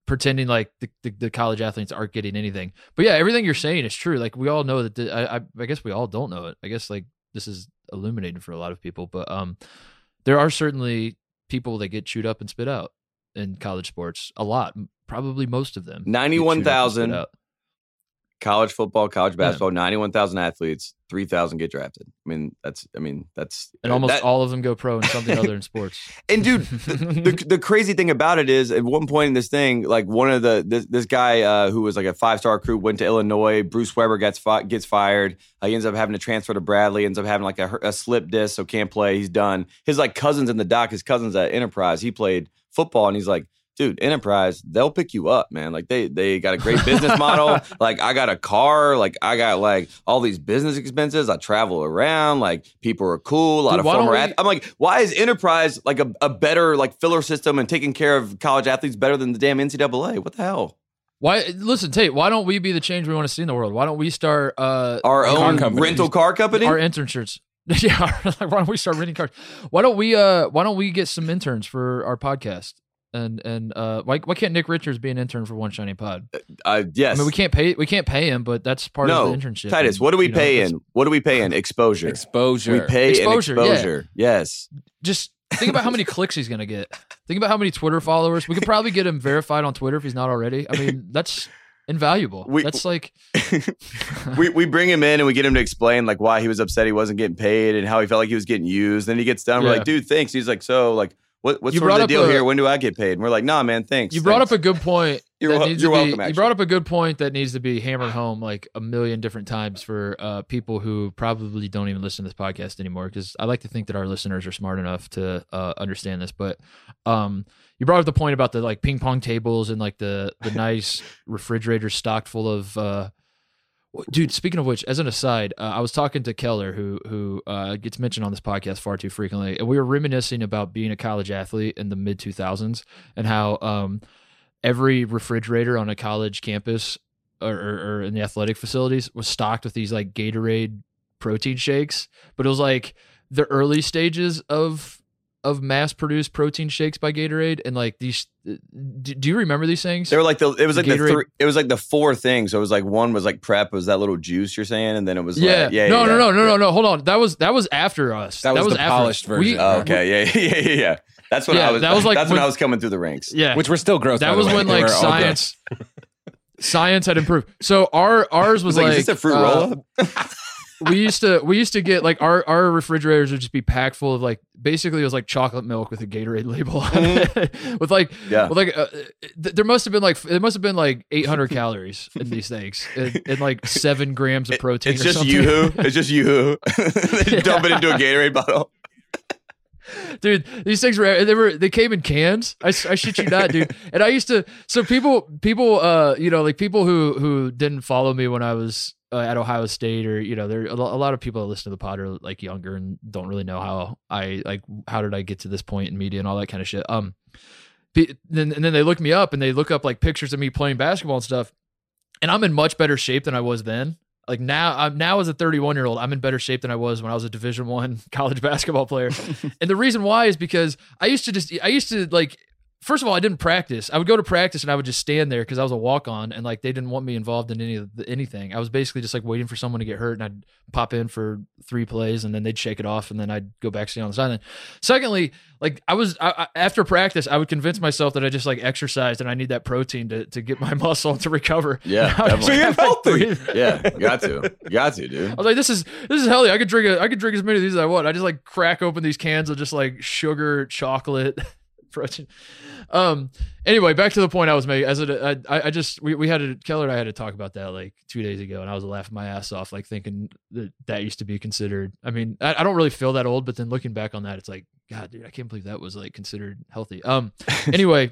pretending like the, the, the college athletes aren't getting anything. But yeah, everything you're saying is true. Like we all know that. The, I, I I guess we all don't know it. I guess like this is illuminating for a lot of people. But um, there are certainly people that get chewed up and spit out in college sports. A lot, probably most of them. get chewed up and spit 91,000 out. College football, college basketball, ninety-one thousand athletes, three thousand get drafted. I mean, that's. I mean, that's. and almost that- all of them go pro in something other than sports. And dude, the, the crazy thing about it is, at one point in this thing, like one of the this, this guy uh, who was like a five star recruit went to Illinois. Bruce Weber gets fi- gets fired. Uh, he ends up having to transfer to Bradley. Ends up having like a, a slip disc, so can't play. He's done. His like cousins in the doc. His cousins at Enterprise. He played football, and he's like. Dude, Enterprise, they'll pick you up, man. Like they they got a great business model. like I got a car, like I got like all these business expenses. I travel around, like people are cool, a lot Dude, of former we- I'm like, why is Enterprise like a, a better like filler system and taking care of college athletes better than the damn NCAA? What the hell? Why? Listen, Tate. Why don't we be the change we want to see in the world? Why don't we start uh, Our own company. rental car company? our intern shirts? yeah, why don't we start renting cars? Why don't we? Uh, why don't we get some interns for our podcast? And and uh, why why can't Nick Richards be an intern for One Shining Pod? uh, yes. I mean, we can't pay we can't pay him, but that's part no, of the internship. Titus, what do we you know, pay that's- in? What do we pay in? Exposure. Exposure. We pay Exposure, in yeah. exposure. Yes. Just think about how many clicks he's gonna get. Think about how many Twitter followers. We could probably get him verified on Twitter if he's not already. I mean, that's invaluable. We- that's like we we bring him in and we get him to explain like why he was upset he wasn't getting paid and how he felt like he was getting used. Then he gets done. We're like, dude, thanks. He's like, so like, what what's You sort of the deal a- here? When do I get paid? And we're like, nah, man, thanks. you brought thanks. up a good point. You're that wel- needs you're to be- welcome, You brought up a good point that needs to be hammered home like a million different times for uh, people who probably don't even listen to this podcast anymore. Because I like to think that our listeners are smart enough to uh, understand this. But um, you brought up the point about the like ping pong tables and like the the nice refrigerators stocked full of. Uh, Dude, speaking of which, as an aside, uh, I was talking to Keller, who who uh, gets mentioned on this podcast far too frequently, and we were reminiscing about being a college athlete in the mid two thousands and how um, every refrigerator on a college campus or, or, or in the athletic facilities was stocked with these like Gatorade protein shakes, but it was like the early stages of of mass produced protein shakes by Gatorade, and like these. Do, do you remember these things? They were like the it was like the Gatorade- three, it was like the four things. So it was like one was like prep, was that little juice you're saying, and then it was yeah. like, yeah, no, yeah, no, yeah. no, no, no, no. Hold on. That was that was after us. That was the after polished us. We- version. Oh, okay, yeah, yeah, yeah, yeah. That's when Yeah, I was. that was like that's when, when- I was coming through the ranks. Yeah. Which were still gross. that was when like were all gross. science science had improved. So our ours was Was like, like is this a fruit uh, roll up? we used to we used to get like our our refrigerators would just be packed full of like basically it was like chocolate milk with a Gatorade label on it with like Mm-hmm. Yeah. with like uh, th- there must have been like there must have been like 800 calories in these things and, and like seven grams of protein. It's or just something. yoo-hoo. It's just yoo-hoo. they dump it into a Gatorade bottle. dude these things were they were they came in cans I, I shit you not dude and i used to so people people uh you know like people who who didn't follow me when i was uh, at ohio state or you know there a a lot of people that listen to the pod are like younger and don't really know how i like how did i get to this point in media and all that kind of shit. Um then and then they look me up and they look up like pictures of me playing basketball and stuff and i'm in much better shape than i was then. Like now i'm now as a 31 year old i'm in better shape than i was when i was a division one college basketball player. And the reason why is because I used to just I used to like first of all I didn't practice. I would go to practice and I would just stand there because I was a walk on and like they didn't want me involved in any of the, anything. I was basically just like waiting for someone to get hurt and I'd pop in for three plays and then they'd shake it off and then I'd go back stand on the sideline. Secondly, like I was I, I, after practice I would convince myself that I just like exercised and I need that protein to to get my muscle to recover. Yeah, I would just definitely. have, like, Yeah, got to, got to, dude. I was like, this is this is healthy. I could drink a, I could drink as many of these as I want. I just like crack open these cans of just like sugar, chocolate, protein. Um. Anyway, back to the point I was making. As a, I, I just we, we had a Keller and I had to talk about that like two days ago, and I was laughing my ass off, like thinking that that used to be considered. I mean, I, I don't really feel that old, but then looking back on that, it's like, God, dude, I can't believe that was like considered healthy. Um. Anyway,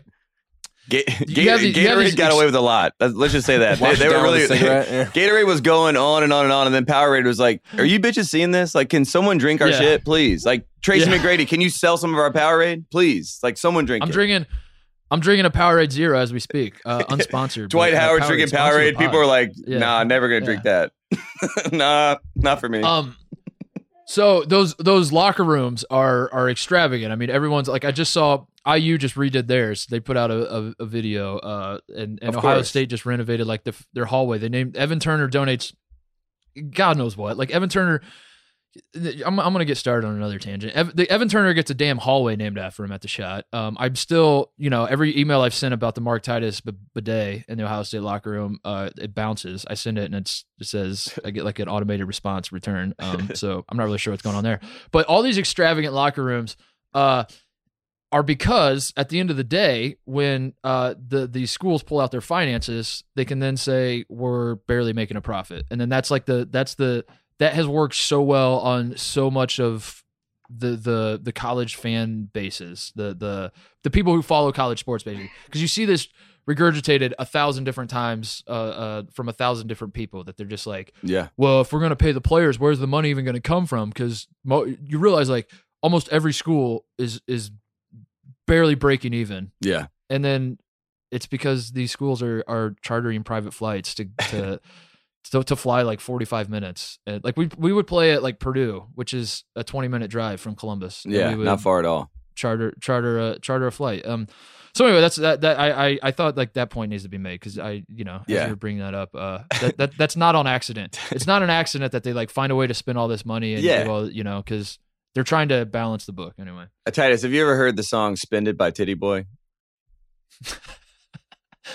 Ga- You have Gatorade, these- you have Gatorade these got away with a lot. Let's let's just say that they, they were really. a yeah. Gatorade was going on and on and on, and then Powerade was like, "Are you bitches seeing this? Like, can someone drink our Yeah. shit, please? Like, Tracy Yeah. McGrady, can you sell some of our Powerade, please? Like, someone drink I'm it." drinking. I'm drinking a Powerade Zero as we speak, uh, unsponsored. Dwight but, Powerade drinking Powerade. People are like, Yeah. "Nah, never gonna drink that. nah, not for me." Um, so those those locker rooms are are extravagant. I mean, everyone's like, I just saw IU just redid theirs. They put out a, a, a video, uh, and, and Of Ohio course. State just renovated like the, their hallway. They named Evan Turner donates, God knows what. Like Evan Turner, I'm, I'm gonna get started on another tangent. Ev- the, Evan Turner gets a damn hallway named after him at the shot. Um, I'm still, you know, every email I've sent about the Mark Titus b- bidet in the Ohio State locker room, uh, it bounces. I send it and it's, it says I get like an automated response return. Um, so I'm not really sure what's going on there. But all these extravagant locker rooms, uh, are because at the end of the day, when uh, the these schools pull out their finances, they can then say we're barely making a profit, and then that's like the that's the that has worked so well on so much of the the the college fan bases, the the the people who follow college sports, basically, because you see this regurgitated a thousand different times uh, uh, from a thousand different people that they're just like, Yeah. well, if we're going to pay the players, where's the money even going to come from? Because mo- you realize like almost every school is is barely breaking even, Yeah. and then it's because these schools are are chartering private flights to to to, to fly like 45 minutes. And, like we we would play at like Purdue, which is a 20 minute drive from Columbus. Yeah. we would Not far at all. charter charter a charter a flight. Um. So anyway, that's that. That I I, I thought like that point needs to be made because I you know as Yeah. you were bringing that up, uh, that, that that's not on accident. It's not an accident that they like find a way to spend all this money and Yeah. do all, you know because they're trying to balance the book anyway. Uh, Titus, have you ever heard the song "Spend It" by Titty Boy?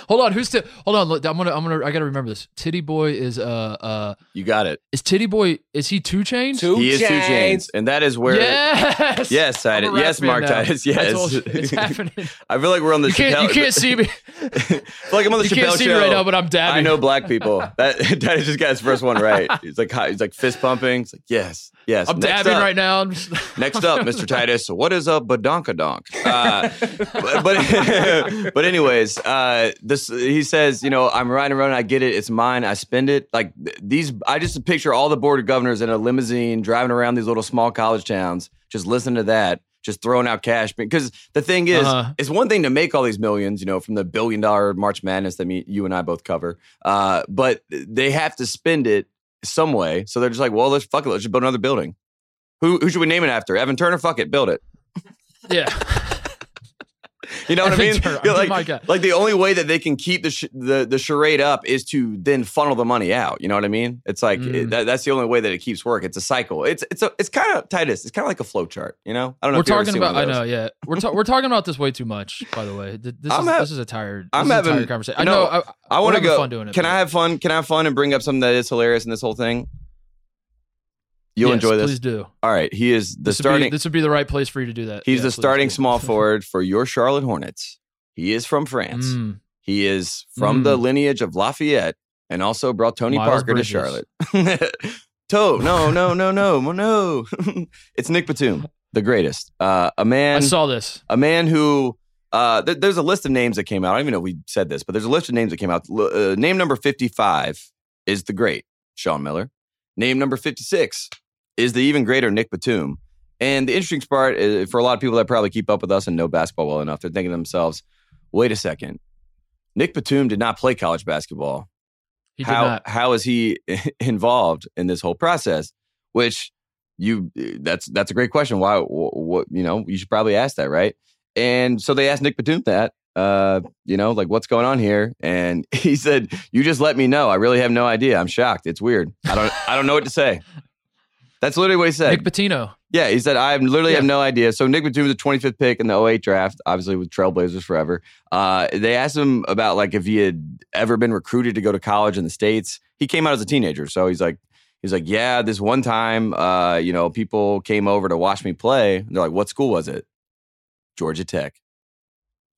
Hold on, who's t- hold on? look, I'm gonna I'm gonna I gotta remember this. Titty Boy is uh uh You got it. is Titty Boy is he 2 Chainz? Two he is 2 Chainz. chains, and that is where. Yes. Yes, I'm a Titus. Yes, Mark now. Titus. Yes. told it's happening. I feel like we're on the You can't you can't see me. I feel like I'm on the You Chappelle can't see show. me right now, but I'm dabbing. I know black people. That Titus just got his first one right. He's like, he's like fist pumping. He's like, yes, yes. I'm Next dabbing up- right now. Next up, Mr. Titus, what is a badonkadonk? Uh, but but, but anyways, uh, this he says, you know, I'm riding around, I get it, it's mine, I spend it. Like these, I just picture all the board of governors in a limousine driving around these little small college towns, just listening to that, just throwing out cash. Because the thing is, Uh-huh. it's one thing to make all these millions, you know, from the billion dollar March Madness that me, you and I both cover, uh, but they have to spend it some way. So they're just like, well, let's fuck it, let's just build another building. Who, who should we name it after? Evan Turner? Fuck it, build it. yeah. You know what I mean? Like, like the only way that they can keep the sh- the the charade up is to then funnel the money out. You know what I mean? It's like Mm. it- that, that's the only way that it keeps work. It's a cycle. It's it's a, it's kind of Titus. It's kind of like a flow chart. You know? I don't know. We're talking about. I know. Yeah, we're ta- we're talking about this way too much. By the way, this is hav- this is a tired. I'm is a having- tired conversation. I no, know. I, I want to having go. fun doing it, Can I have fun? Can I have fun and bring up something that is hilarious in this whole thing? You'll Yes, enjoy this. Please do. All right. He is the This would, starting. be, this would be the right place for you to do that. he's Yeah, the starting do. small forward for your Charlotte Hornets. He is from France. Mm, He is from the lineage of Lafayette and also brought Tony Miles Parker Bridges. to Charlotte. Toe, no, no, no, no, no. it's Nick Batum, the greatest. Uh, a man, I saw this. a man who. Uh, th- there's a list of names that came out. I don't even know if we said this, but there's a list of names that came out. L- Uh, name number 55 is the great Sean Miller. Name number 56 is the even greater Nick Batum. And the interesting part is for a lot of people that probably keep up with us and know basketball well enough, they're thinking to themselves, wait a second. Nick Batum did not play college basketball. He how how is he involved in this whole process? Which you that's that's a great question. Why what you know you should probably ask that, right? And so they asked Nick Batum that, uh, you know, like what's going on here, and he said, "You just let me know. I really have no idea. I'm shocked. It's weird. I don't I don't know what to say." That's literally what he said. Nick Patino. Yeah, he said, I literally have no idea. So Nick Batum was the 25th pick in the 08 draft, obviously with Trailblazers forever. Uh, they asked him about like if he had ever been recruited to go to college in the States. He came out as a teenager. So he's like, he's like, yeah, this one time, uh, you know, people came over to watch me play. They're like, what school was it? Georgia Tech.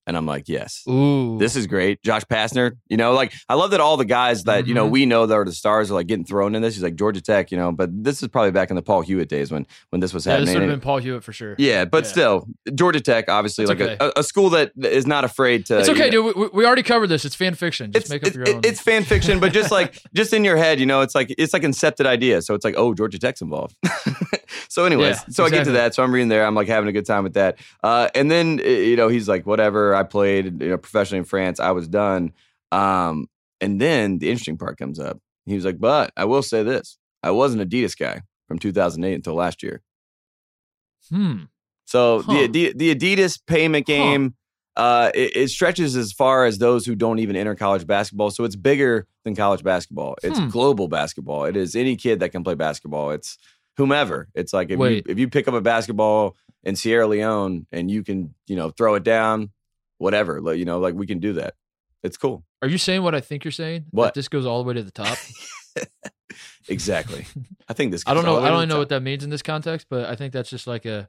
And I'm like, yes. Ooh. This is great. Josh Pastner, you know, like I love that all the guys that, you know, Mhm. we know that are the stars are like getting thrown in this. He's like Georgia Tech, you know, but this is probably back in the Paul Hewitt days when when this was yeah, this would have been Paul Hewitt for sure. Yeah, but Yeah. still, Georgia Tech, obviously, It's like okay. a, a school that is not afraid to. It's okay, you know- dude. We, we already covered this. It's fan fiction. Just It's, make up your it- own. it's fan fiction, but just like just in your head, you know, it's like it's like incepted idea. So it's like, oh, Georgia Tech's involved. so, anyways, Yeah, so I get to that. So I'm reading there. I'm like having a good time with that. Uh, and then uh, you know, he's like, whatever. I played, you know, professionally in France. I was done. Um, and then the interesting part comes up. He was like, but I will say this: I was an Adidas guy from 2008 until last year. hmm. So Huh. the, the the Adidas payment Huh. game, uh, it, it stretches as far as those who don't even enter college basketball. So it's bigger than college basketball. It's Hmm. global basketball. It is any kid that can play basketball. It's whomever. It's like if you if you pick up a basketball in Sierra Leone and you can you know throw it down, whatever. Like you know, like we can do that. It's cool. Are you saying what I think you're saying? That What? this goes all the way to the top? Exactly. I think this. I don't know. I don't know top. what that means in this context, but I think that's just like a.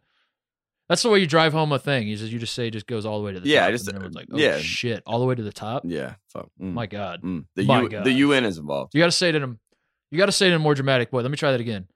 That's the way you drive home a thing. You just you just say it just goes all the way to the Yeah, top. just- and everyone's like, oh yeah. shit, all the way to the top. Yeah. Fuck. Mm, My God, mm. The My U, God. the UN is involved. you got to say it in a, you got to say it in a more dramatic way. Let me try that again.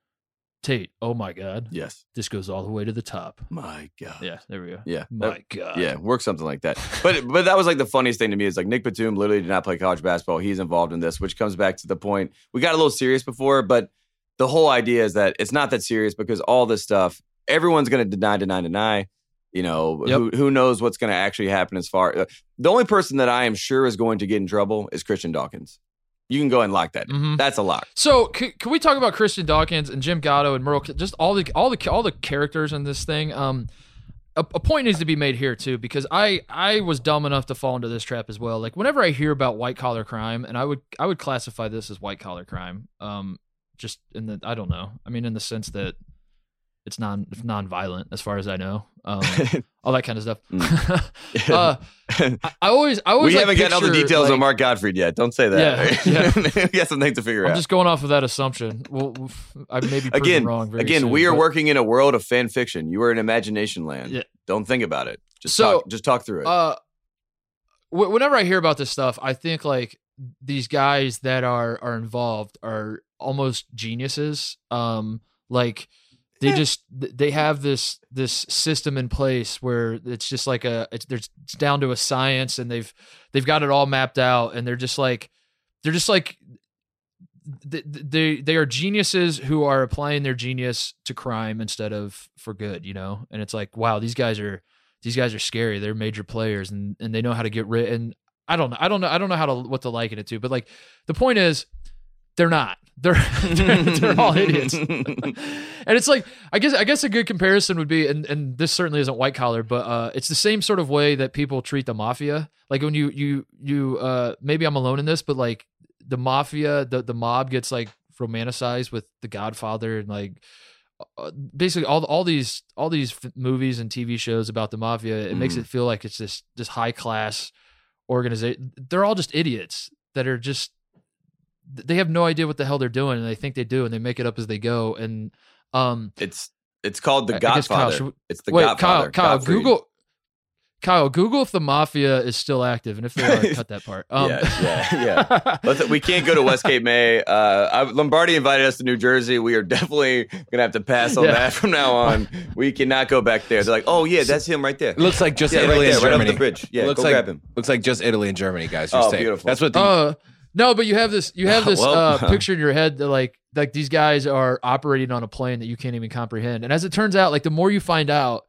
Tate, oh my God, Yes. this goes all the way to the top. My God. Yeah, there we go. Yeah. My That- God. yeah, work something like that. But but that was like the funniest thing to me is like Nick Batum literally did not play college basketball. He's involved in this, which comes back to the point we got a little serious before, but the whole idea is that it's not that serious because all this stuff, everyone's going to deny, deny, deny. You know, Yep. who who knows what's going to actually happen as far. uh, the only person that I am sure is going to get in trouble is Christian Dawkins. You can go and lock that. Mhm. That's a lock. So c- can we talk about Christian Dawkins and Jim Gatto and Merl? Just all the all the all the characters in this thing. Um, a, a point needs to be made here too because I I was dumb enough to fall into this trap as well. Like whenever I hear about white collar crime, and I would I would classify this as white collar crime. Um, just in the I don't know. I mean, in the sense that it's non non-violent as far as I know. Um, all that kind of stuff. uh, I, I always I always we like, haven't gotten all the details like, on Mark Gottfried yet. Don't say that. Yeah, we got some things to figure I'm out. just going off of that assumption. Well, I may be again, wrong. Again, soon, we are but- working in a world of fan fiction. You are in imagination land. Yeah. Don't think about it. Just So, talk. Just talk through it. Uh, wh- whenever I hear about this stuff, I think like these guys that are are involved are almost geniuses. Um, like they Yeah. just they have this this system in place where it's just like a it's there's it's down to a science, and they've they've got it all mapped out, and they're just like they're just like th- th- they they are geniuses who are applying their genius to crime instead of for good, you know. And it's like, wow, these guys are these guys are scary. They're major players, and and they know how to get rid. And I don't know, I don't know, I don't know how to what to liken it to. But like the point is, they're not. They're they're, they're all idiots. and it's like I guess I guess a good comparison would be, and and this certainly isn't white collar, but uh, it's the same sort of way that people treat the mafia. Like when you you you uh, maybe I'm alone in this, but like the mafia, the the mob gets like romanticized with The Godfather and like uh, basically all all these all these f- movies and TV shows about the mafia. It makes Mhm. it feel like it's this this high class organization. They're all just idiots that are just they have no idea what the hell they're doing and they think they do and they make it up as they go and um it's it's called the I- I Kyle, Godfather. we- it's the wait Godfather. Kyle Kyle Godfrey. Google Kyle Google if the mafia is still active and if they are cut that part um, Yeah, yeah, yeah. Let's, we can't go to Westgate May. Uh, I, Lombardi invited us to New Jersey. We are definitely gonna have to pass on Yeah. that from now on. We cannot go back there. They're like, oh yeah, that's him right there. Looks like just Yeah, right Italy there, and right over Germany. the bridge. Yeah, looks go like, grab him. Looks like just Italy and Germany, guys. You're Oh, saying. beautiful. That's what the Uh, no, but you have this you have this Well, uh, picture in your head that like like these guys are operating on a plane that you can't even comprehend. And as it turns out, like the more you find out,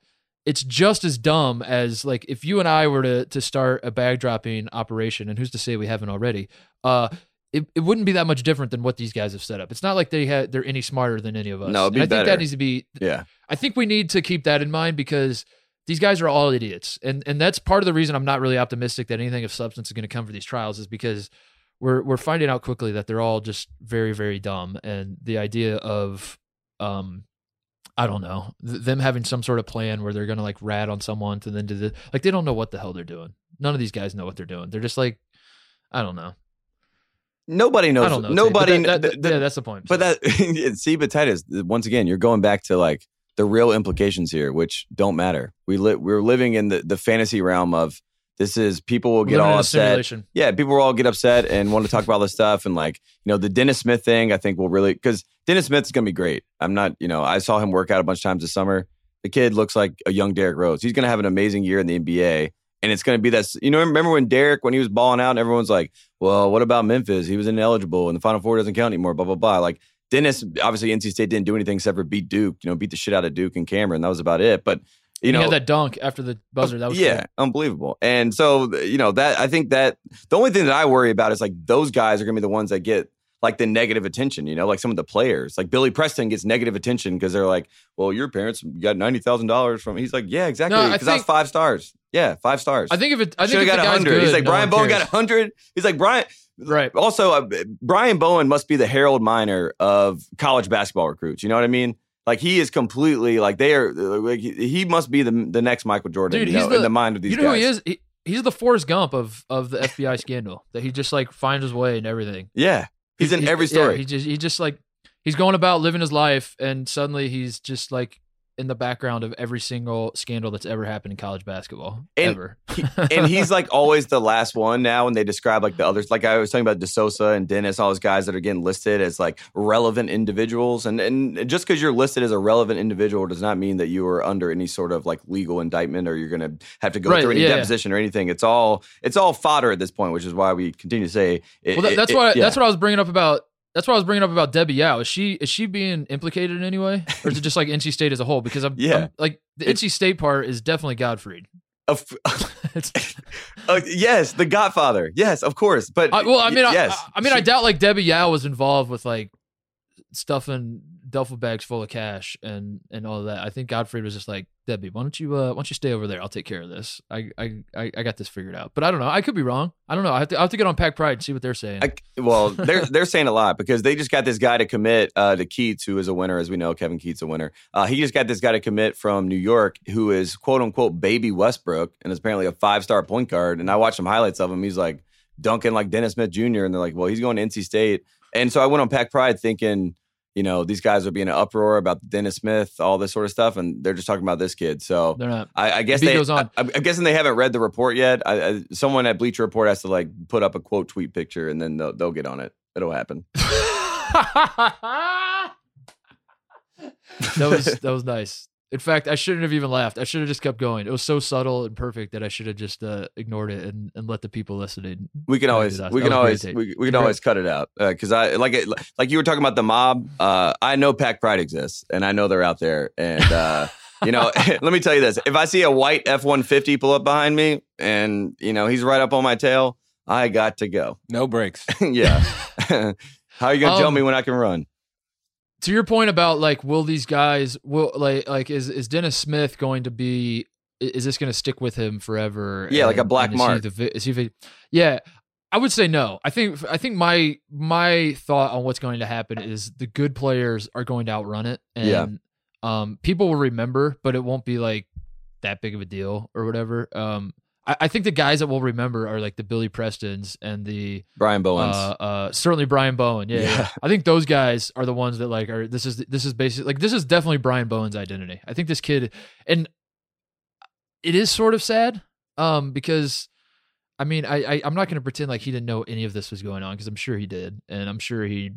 it's just as dumb as like if you and I were to to start a bag dropping operation, and who's to say we haven't already? Uh it, it wouldn't be that much different than what these guys have set up. It's not like they had they're any smarter than any of us. No, it'd be and I think that needs to be Yeah, I think we need to keep that in mind because these guys are all idiots, and and that's part of the reason I'm not really optimistic that anything of substance is going to come for these trials is because we're we're finding out quickly that they're all just very very dumb, and the idea of um. I don't know th- them having some sort of plan where they're gonna like rat on someone to then do the like they don't know what the hell they're doing. None of these guys know what they're doing. They're just like, I don't know. nobody knows. I don't know. Nobody. that- that- the- yeah, that's the point. But that see, but Titus, once again, you're going back to like the real implications here, which don't matter. We li- we're living in the, the fantasy realm of this is people will get all upset. simulation. Yeah, people will all get upset and want to talk about this stuff and like you know the Dennis Smith thing. I think will really because Dennis Smith's gonna be great. I'm not you know I saw him work out a bunch of times this summer. The kid looks like a young Derrick Rose. He's gonna have an amazing year in the NBA. And it's going to be that, you know, remember when Derrick, when he was balling out, and everyone's like, well, what about Memphis? He was ineligible and the Final Four doesn't count anymore, blah, blah, blah. Like, Dennis, obviously, NC State didn't do anything except for beat Duke, you know, beat the shit out of Duke and Cameron. That was about it. But, you know, he had that dunk after the buzzer. That was yeah, cool. unbelievable. And so, you know, that I think that the only thing that I worry about is like those guys are going to be the ones that get like the negative attention, you know, like some of the players. Like Billy Preston gets negative attention because they're like, well, your parents got $90,000 from, he's like, yeah, exactly. No, I Because I was five stars. Yeah, five stars. I think if it, I should think have if got the guy's 100. he's like, no Brian Bowen got. 100. He's like, Brian, right. also, uh, Brian Bowen must be the Harold Miner of college basketball recruits. You know what I mean? Like he is completely like they are. Like, he must be the the next Michael Jordan. Dude, you know, the- in the mind of these you know guys. who he is? He, he's the Forrest Gump of of the FBI scandal. That he just like finds his way and everything. Yeah, he's in He- every yeah, story. he just he just like he's going about living his life, and suddenly he's just like in the background of every single scandal that's ever happened in college basketball And ever. and he's like always the last one now when they describe like the others like i was talking about De Sousa and dennis all those guys that are getting listed as like relevant individuals and and just because you're listed as a relevant individual does not mean that you are under any sort of like legal indictment or you're gonna have to go Right, through any yeah, yeah. deposition or anything it's all it's all fodder at this point which is why we continue to say it, well, that, that's it- what yeah. that's what I was bringing up about. That's what I was bringing up about Debbie Yow. Is she is she being implicated in any way, or is it just like NC State as a whole? Because I'm, Yeah. I'm- like the It's- NC State part is definitely Gottfried. Of- uh, yes the godfather yes of course but I, well, I mean, I- yes I, I mean, I doubt like Debbie Yow was involved with like stuffing duffel bags full of cash and and all that. I think Gottfried was just like Debbie, why don't you uh, why don't you stay over there? I'll take care of this. I I I got this figured out. But I don't know. I could be wrong. I don't know. I have to I have to get on Pack Pride and see what they're saying. I, well, they're they're saying a lot because they just got this guy to commit uh, to Keatts, who is a winner, as we know. Kevin Keatts a winner. Uh, he just got this guy to commit from New York, who is quote unquote baby Westbrook, and is apparently a five star point guard. And I watched some highlights of him. He's like dunking like Dennis Smith Jr. And they're like, well, he's going to NC State. And so I went on Pack Pride thinking, you know, these guys would be in an uproar about Dennis Smith, all this sort of stuff, and they're just talking about this kid. So they're not. I, I guess beat they. goes on. I, I'm guessing they haven't read the report yet. I, I, someone at Bleacher Report has to like put up a quote tweet picture, and then they'll, they'll get on it. It'll happen. that was that was nice. In fact, I shouldn't have even laughed. I should have just kept going. It was so subtle and perfect that I should have just uh, ignored it and, and let the people listening. We can always we can always we, we can always cut it out because I like it like you were talking about the mob. Uh, I know Pack Pride exists, and I know they're out there. And uh, you know, let me tell you this: if I see a white F one fifty pull up behind me, and you know he's right up on my tail, I got to go. No brakes. yeah. How are you gonna Um, jump me when I can run? To your point about like will these guys will like like is is Dennis Smith going to be is this going to stick with him forever? Yeah, like a black and is he mark. the is he vi- yeah, I would say no. I think I think my my thought on what's going to happen is the good players are going to outrun it, and Yeah. um, people will remember, but it won't be like that big of a deal or whatever. Um, I, I think the guys that we'll remember are like the Billy Prestons and the Brian Bowens. uh, uh, certainly Brian Bowen. Yeah, Yeah. yeah. I think those guys are the ones that like are. This is this is basically like this is definitely Brian Bowen's identity. I think this kid, and it is sort of sad, um, because I mean, I, I I'm not going to pretend like he didn't know any of this was going on because I'm sure he did, and I'm sure he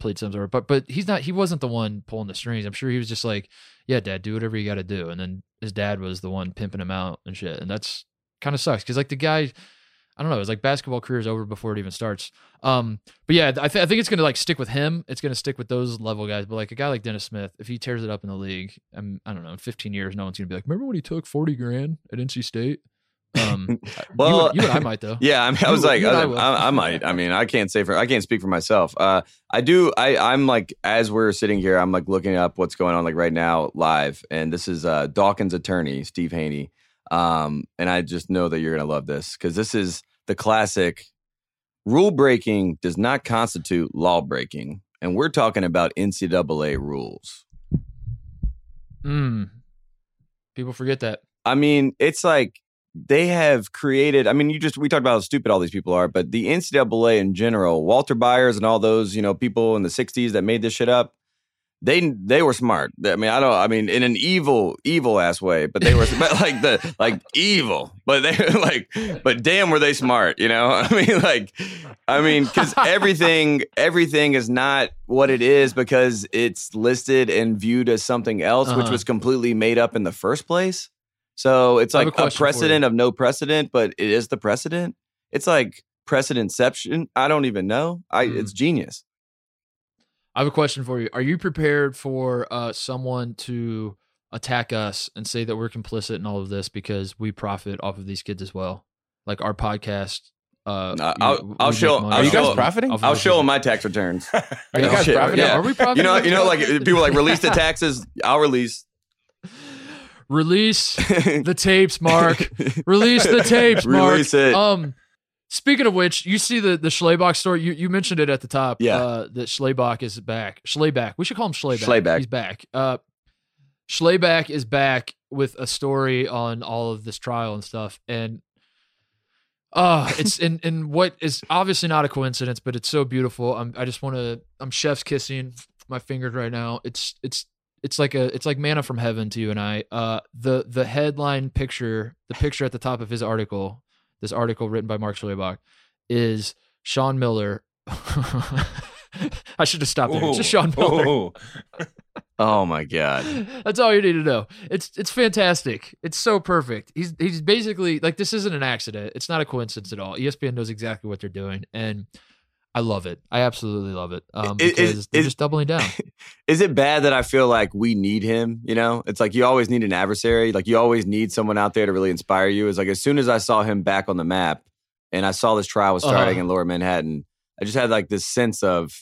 played some sort of, but but he's not. He wasn't the one pulling the strings. I'm sure he was just like, yeah, dad, do whatever you got to do, and then his dad was the one pimping him out and shit, and that's kind of sucks because like the guy. I don't know. It's like basketball career is over before it even starts. Um, but yeah, I, th- I think it's gonna like stick with him. It's gonna stick with those level guys. But like a guy like Dennis Smith, if he tears it up in the league, I'm, I don't know, in 15 years, no one's gonna be like, remember when he took 40 grand at NC State? Um, Well, you, you and I might though. Yeah, I mean, I You- was like, you I, I. I, I might. I mean, I can't say for, I can't speak for myself. Uh, I do. I, I'm like, as we're sitting here, I'm like looking up what's going on like right now live, and this is uh, Dawkins' attorney, Steve Haney. Um, and I just know that you're gonna love this because this is the classic. Rule breaking does not constitute law breaking, and we're talking about NCAA rules. Mm. People forget that. I mean, it's like they have created. I mean, you just we talked about how stupid all these people are, but the NCAA in general, Walter Byers and all those you know people in the '60s that made this shit up, they they were smart. I mean, I don't. I mean, in an evil, evil ass way, but they were but like the like evil, but they like, but damn, were they smart? You know, I mean, like, I mean, because everything everything is not what it is because it's listed and viewed as something else, which Uh-huh. was completely made up in the first place. So it's like a a, question for you. precedent of no precedent, but it is the precedent. It's like precedentception. I don't even know. I Mm. it's genius. I have a question for you. Are you prepared for uh, someone to attack us and say that we're complicit in all of this because we profit off of these kids as well? Like our podcast. Uh, you- I'll- we I'll make show- money Are you guys of- profiting? I'll show them my tax returns. Are you Oh, guys shit. profiting? Yeah. Are we profiting? You know, you know, like people like release the taxes. I'll release. Release the tapes, Mark. Release the tapes, Mark. Release it. Um, Speaking of which, you see the the Schlabach story. You you mentioned it at the top. Yeah. uh, that Schlabach is back. Schlabach. We should call him Schlabach. Schlabach. He's back. Uh, is back with a story on all of this trial and stuff, and uh it's in in what is obviously not a coincidence, but it's so beautiful. I'm I just want to. I'm chef's kissing my fingers right now. It's it's it's like a it's like manna from heaven to you and I. Uh, the the headline picture, the picture at the top of his article, this article written by Mark Schlabach, is Sean Miller. I should have stopped there. It's just Sean Miller. Oh my god. That's all you need to know. It's it's fantastic. It's so perfect. He's he's basically like this isn't an accident. It's not a coincidence at all. ESPN knows exactly what they're doing, and I love it. I absolutely love it. Um, because is- they're is- just doubling down. Is it bad that I feel like we need him? You know, it's like you always need an adversary. Like you always need someone out there to really inspire you. It's like as soon as I saw him back on the map and I saw this trial was starting Uh-huh. in Lower Manhattan, I just had like this sense of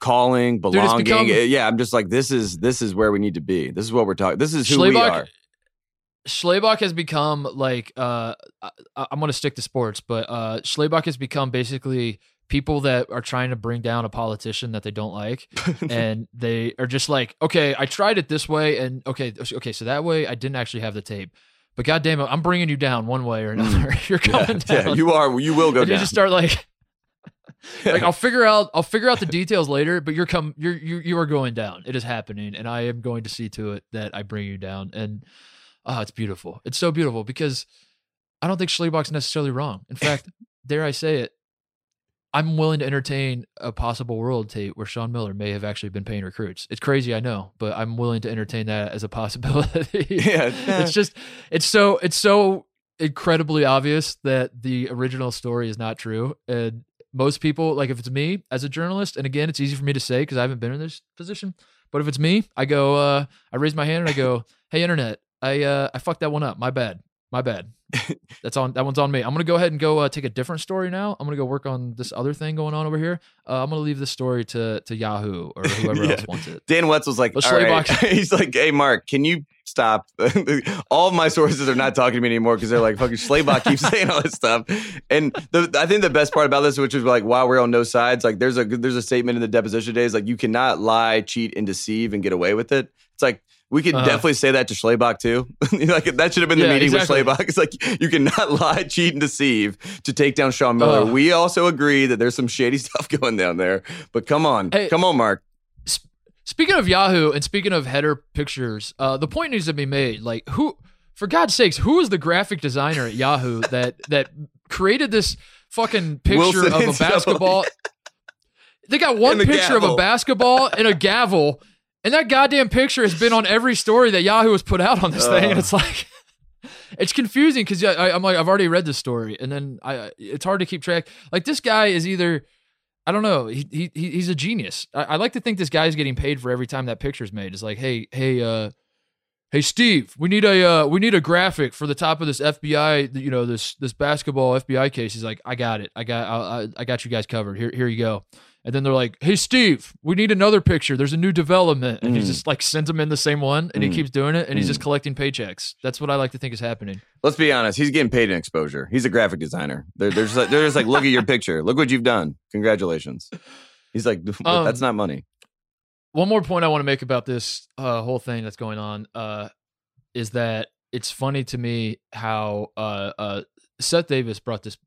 calling, belonging. become- yeah, I'm just like this is this is where we need to be. This is what we're talking. This is who we are. Schlabach has become like uh, I, I'm going to stick to sports, but uh, Schlabach has become basically people that are trying to bring down a politician that they don't like, and they are just like, okay, I tried it this way, and okay, okay, so that way I didn't actually have the tape, but god damn it, I'm bringing you down one way or another. You're Mm. Yeah, coming down. yeah, you are. You will go and you just start like. like I'll figure out I'll figure out the details later, but you're come you're you you are going down. It is happening, and I am going to see to it that I bring you down. And oh, it's beautiful. It's so beautiful because I don't think Schlabach's necessarily wrong. In fact, dare I say it, I'm willing to entertain a possible world tape where Sean Miller may have actually been paying recruits. It's crazy, I know, but I'm willing to entertain that as a possibility. yeah, it's just it's so it's so incredibly obvious that the original story is not true and most people like if it's me as a journalist and again it's easy for me to say because i haven't been in this position but if it's me i go uh i raise my hand and i go hey internet i uh i fucked that one up my bad my bad that's on that one's on me i'm gonna go ahead and go uh, take a different story now i'm gonna go work on this other thing going on over here uh, i'm gonna leave this story to to yahoo or whoever Yeah. else wants it Dan Wetzel's like, all right. He's like, hey, Mark, can you stop? all of my sources are not talking to me anymore because they're like, fucking Schlabach keeps saying all this stuff. And the, I think the best part about this, which is like, while we're on no sides, like there's a there's a statement in the deposition days, like you cannot lie, cheat, and deceive and get away with it. It's like we could Uh-huh. definitely say that to Schlabach too. like that should have been the Yeah, meeting exactly. with Schlabach. It's like you cannot lie, cheat, and deceive to take down Sean Miller. Uh. we also agree that there's some shady stuff going down there. But come on, Hey, come on, Mark. Speaking of Yahoo and speaking of header pictures, uh, the point needs to be made. Like, who, for God's sakes, who is the graphic designer at Yahoo that that created this fucking picture Wilson of a basketball? They got one picture of a basketball and a gavel, and that goddamn picture has been on every story that Yahoo has put out on this thing, and it's like. It's confusing because yeah, I'm like I've already read this story, and then I it's hard to keep track. Like this guy is either I don't know. He, he he- he's a genius. I, I like to think this guy's getting paid for every time that picture's made. It's like, hey, hey, uh, hey, Steve, we need a uh, we need a graphic for the top of this FBI, you know, this this basketball FBI case. He's like, I got it. I got I, I- I got you guys covered. Here here you go. And then they're like, hey, Steve, we need another picture. There's a new development, and he Mm. just like sends him in the same one, and he Mm. keeps doing it, and he's Mm. just collecting paychecks. That's what I like to think is happening. Let's be honest. He's getting paid in exposure. He's a graphic designer. They're, they're, just, like, they're just like, look at your picture. Look what you've done. Congratulations. He's like, Um, that's not money. one more point I want to make about this uh, whole thing that's going on uh, is that it's funny to me how uh, uh, Seth Davis brought this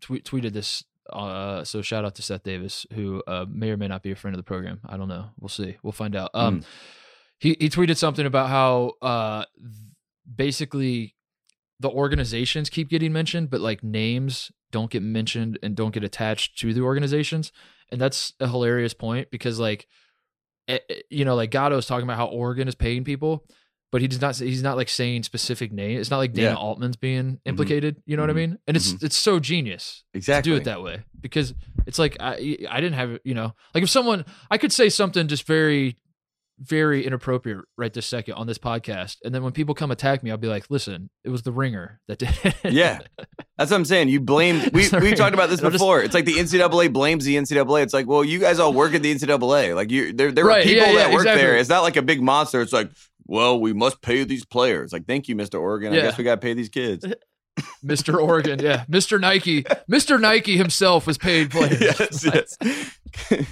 tweet, tweeted this. Uh, so shout out to Seth Davis, who uh, may or may not be a friend of the program. I don't know. We'll see. We'll find out. Um, he he tweeted something about how uh, basically the organizations keep getting mentioned, but like names don't get mentioned and don't get attached to the organizations, and that's a hilarious point because like eh, eh, you know, like Gatto's talking about how Oregon is paying people, but he does not. He's not like saying specific name. It's not like Dana Yeah. Altman's being implicated. You know what I Mhm. mean? And it's it's so genius Exactly. to do it that way because it's like I I didn't have you know like if someone I could say something just very very inappropriate right this second on this podcast and then when people come attack me I'll be like listen it was the ringer that did it. Yeah. That's what I'm saying. You blame. We we talked about this I'm just- before. it's like the NCAA blames the NCAA. It's like, well, you guys all work at the NCAA. Like you, there there Right, are people yeah, yeah, that work exactly. there. It's not like a big monster. It's like, well, we must pay these players. Like, thank you, Mr. Oregon. I guess we got to pay these kids. Mr. Oregon, yeah, Mr. Nike, Mr. Nike himself was paid players. yes, yes.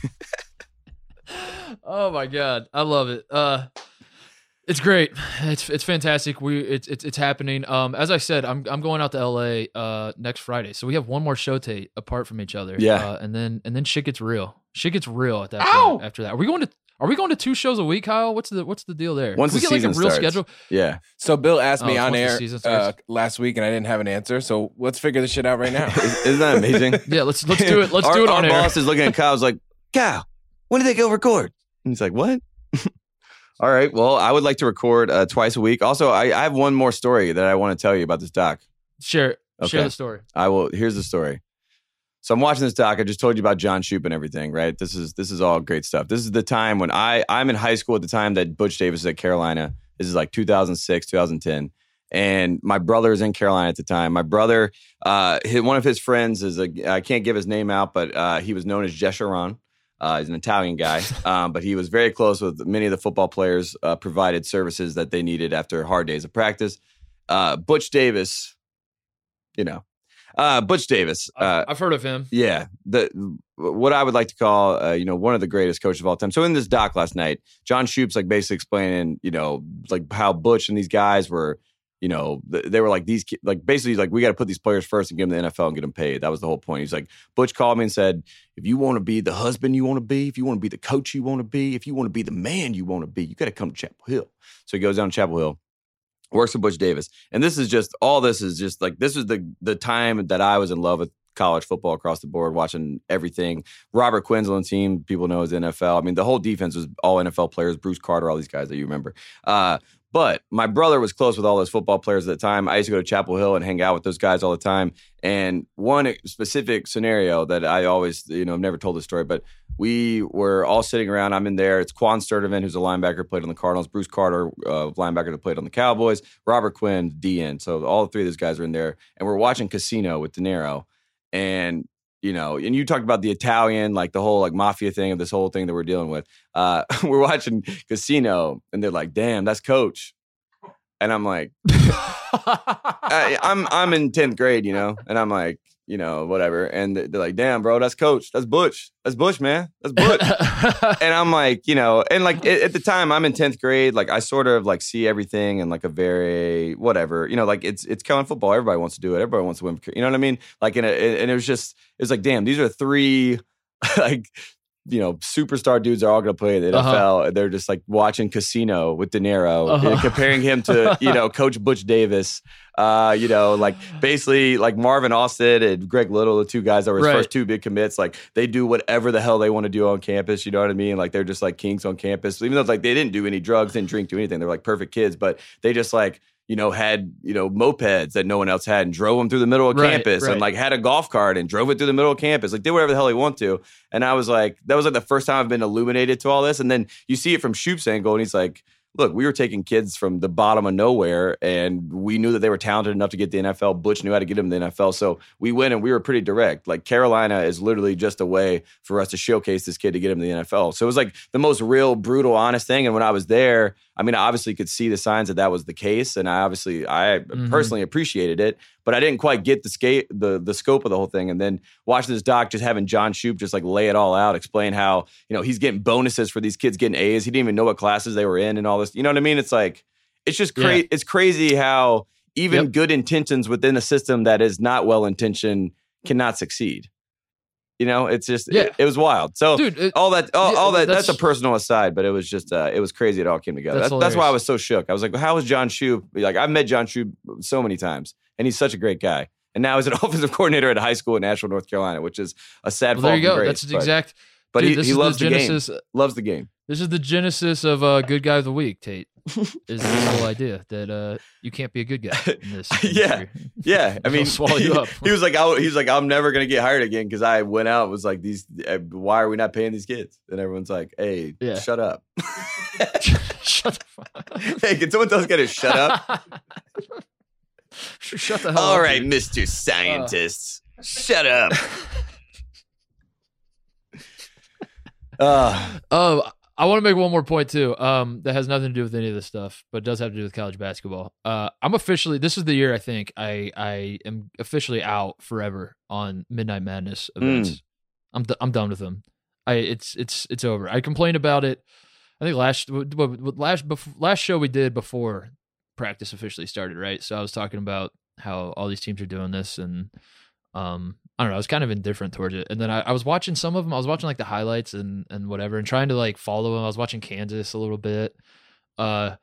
oh my god, I love it. Uh, it's great. It's it's fantastic. We it's it's it's happening. Um, as I said, I'm I'm going out to LA uh next Friday, so we have one more show tape apart from each other. Yeah. uh, and then and then shit gets real. Shit gets real at that Ow! point. After that, are we going to are we going to two shows a week, Kyle? What's the what's the deal there? Once Can we the get like a real starts. schedule. Yeah. So Bill asked me Oh, on once the air season uh, starts. last week, and I didn't have an answer. So let's figure this shit out right now. Isn't that amazing? Yeah, let's let's do it. Let's our, do it our on air. boss is looking at Kyle's like, Kyle, when do they go record? And he's like, what? All right. Well, I would like to record uh, twice a week. Also, I, I have one more story that I want to tell you about this doc. Share share Okay. the story. I will. Here's the story. So I'm watching this doc. I just told you about John Shoop and everything, right? This is this is all great stuff. This is the time when I I'm in high school at the time that Butch Davis is at Carolina. This is like 2006, 2010, and my brother is in Carolina at the time. My brother, uh, his, one of his friends is a I can't give his name out, but uh, he was known as Jesheron. Uh, he's an Italian guy, um, but he was very close with many of the football players. Uh, provided services that they needed after hard days of practice. Uh, Butch Davis, you know, uh, Butch Davis. Uh, I've, heard of him. yeah, the what I would like to call, uh, you know, one of the greatest coaches of all time. So in this doc last night, John Shoop's like basically explaining, you know, like how Butch and these guys were, you know, they were like these, like basically like we got to put these players first and give them the NFL and get them paid. That was the whole point. He's like, Butch called me and said, if you want to be the husband you want to be, if you want to be the coach you want to be, if you want to be the man you want to be, you got to come to Chapel Hill. So he goes down to Chapel Hill works with Butch Davis. And this is just all this is just like this is the the time that I was in love with college football across the board, watching everything. Robert Quinn's on team, people know as NFL. I mean, the whole defense was all NFL players, Bruce Carter, all these guys that you remember. Uh, but my brother was close with all those football players at the time. I used to go to Chapel Hill and hang out with those guys all the time. And one specific scenario that I always, you know, I've never told this story, but we were all sitting around. I'm in there. It's Quan Sturdivant, who's a linebacker, played on the Cardinals. Bruce Carter, uh, linebacker that played on the Cowboys. Robert Quinn, DN. So all three of those guys are in there. And we're watching Casino with De Niro. And, you know, and you talked about the Italian, like the whole like mafia thing of this whole thing that we're dealing with. Uh, we're watching Casino and they're like, damn, that's coach. And I'm like, I, I'm I'm in tenth grade, you know, and I'm like, you know, whatever. And they're like, damn, bro, that's coach, that's Butch, that's Bush, man, that's Butch. and I'm like, you know, and like at, the time I'm in tenth grade, like I sort of like see everything and like a very whatever, you know, like it's it's Carolina football. Everybody wants to do it. Everybody wants to win. You know what I mean? Like, in a, and it was just it was like, damn, these are three like. You know, superstar dudes are all going to play in the NFL. Uh-huh. They're just like watching Casino with De Niro, Uh-huh. comparing him to you know Coach Butch Davis. Uh, you know, like basically like Marvin Austin and Greg Little, the two guys that were his Right. first two big commits. Like they do whatever the hell they want to do on campus. You know what I mean? Like they're just like kings on campus. Even though like they didn't do any drugs, didn't drink, do anything. They're like perfect kids, but they just like you know had you know mopeds that no one else had and drove them through the middle of Right, campus right. and like had a golf cart and drove it through the middle of campus. Like did whatever the hell he want to. And I was like, that was like the first time I've been illuminated to all this. And then you see it from Shoop's angle, and he's like. Look, we were taking kids from the bottom of nowhere, and we knew that they were talented enough to get the NFL. Butch knew how to get them the NFL, so we went and we were pretty direct. Like Carolina is literally just a way for us to showcase this kid to get him to the NFL. So it was like the most real, brutal, honest thing. And when I was there, I mean, I obviously could see the signs that that was the case, and I obviously, I Mhm. personally appreciated it, but I didn't quite get the the the scope of the whole thing. And then watching this doc, just having John Shoop just like lay it all out, explain how you know he's getting bonuses for these kids getting A's. He didn't even know what classes they were in and all this. You know what I mean? It's like it's just crazy. Yeah. It's crazy how even Yep. good intentions within a system that is not well intentioned cannot succeed. You know, it's just Yeah. it, it was wild. So dude. It, all that all, all that that's, that's- a personal aside, but it was just uh, it was crazy. It all came together. That's That's, that's why I was so shook. I was like, how is John Shoop? Like I've met John Shoop so many times, and he's such a great guy. And now he's an offensive coordinator at a high school in Asheville, North Carolina, which is a sad. well, there you go. from That's the but- exact. But dude, he, he loves the the, game. Loves the game. This is the genesis of uh, good guy of the week, Tate. Is this whole idea that uh, you can't be a good guy in this? Yeah. Yeah, I mean, swallow you up. he was like, I, he was like, I'm never gonna get hired again because I went out and was like, these, uh, why are we not paying these kids? And everyone's like, hey, Yeah. shut up. Shut the fuck. hey, can someone tell this guy to shut up? Shut the hell All up. right. Mister Scientist, shut up. Uh, Oh, I want to make one more point too. Um, that has nothing to do with any of this stuff, but does have to do with college basketball. Uh, I'm officially. This is the year I think I I am officially out forever on Midnight Madness events. I'm d- I'm done with them. I it's it's it's over. I complained about it. I think last last last show we did before practice officially started, right? So I was talking about how all these teams are doing this, and um, I don't know. I was kind of indifferent towards it, and then I, I was watching some of them. I was watching like the highlights and and whatever, and trying to like follow them. I was watching Kansas a little bit. Uh,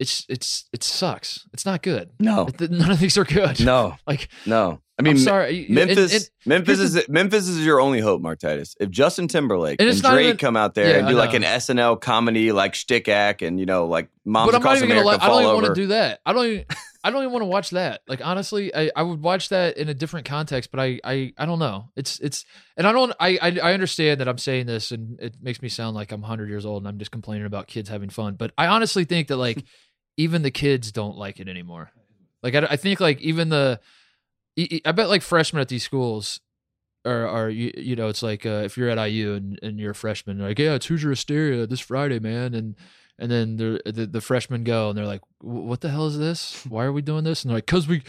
it's it's it sucks. It's not good. No, It- none of these are good. no, like no. I mean, am sorry. Memphis, and- Memphis is Memphis is your only hope, Mark Titus. If Justin Timberlake And and, Drake even- come out there Yeah, and do like an SNL comedy, like shtick act, and you know, like moms but I'm not even gonna. America Let, I don't even want to do that. I don't even. I don't even want to watch that. Like honestly, I, I would watch that in a different context, but I, I I don't know. It's it's and I don't I, I I understand that I'm saying this and it makes me sound like I'm 100 years old and I'm just complaining about kids having fun. But I honestly think that like even the kids don't like it anymore. Like I, I think like even the I bet like freshmen at these schools are are you, you know it's like uh, if you're at IU and, and you're a freshman like yeah it's Hoosier Hysteria this Friday man and and then the, the freshmen go and they're like what the hell is this why are we doing this and they're like cause we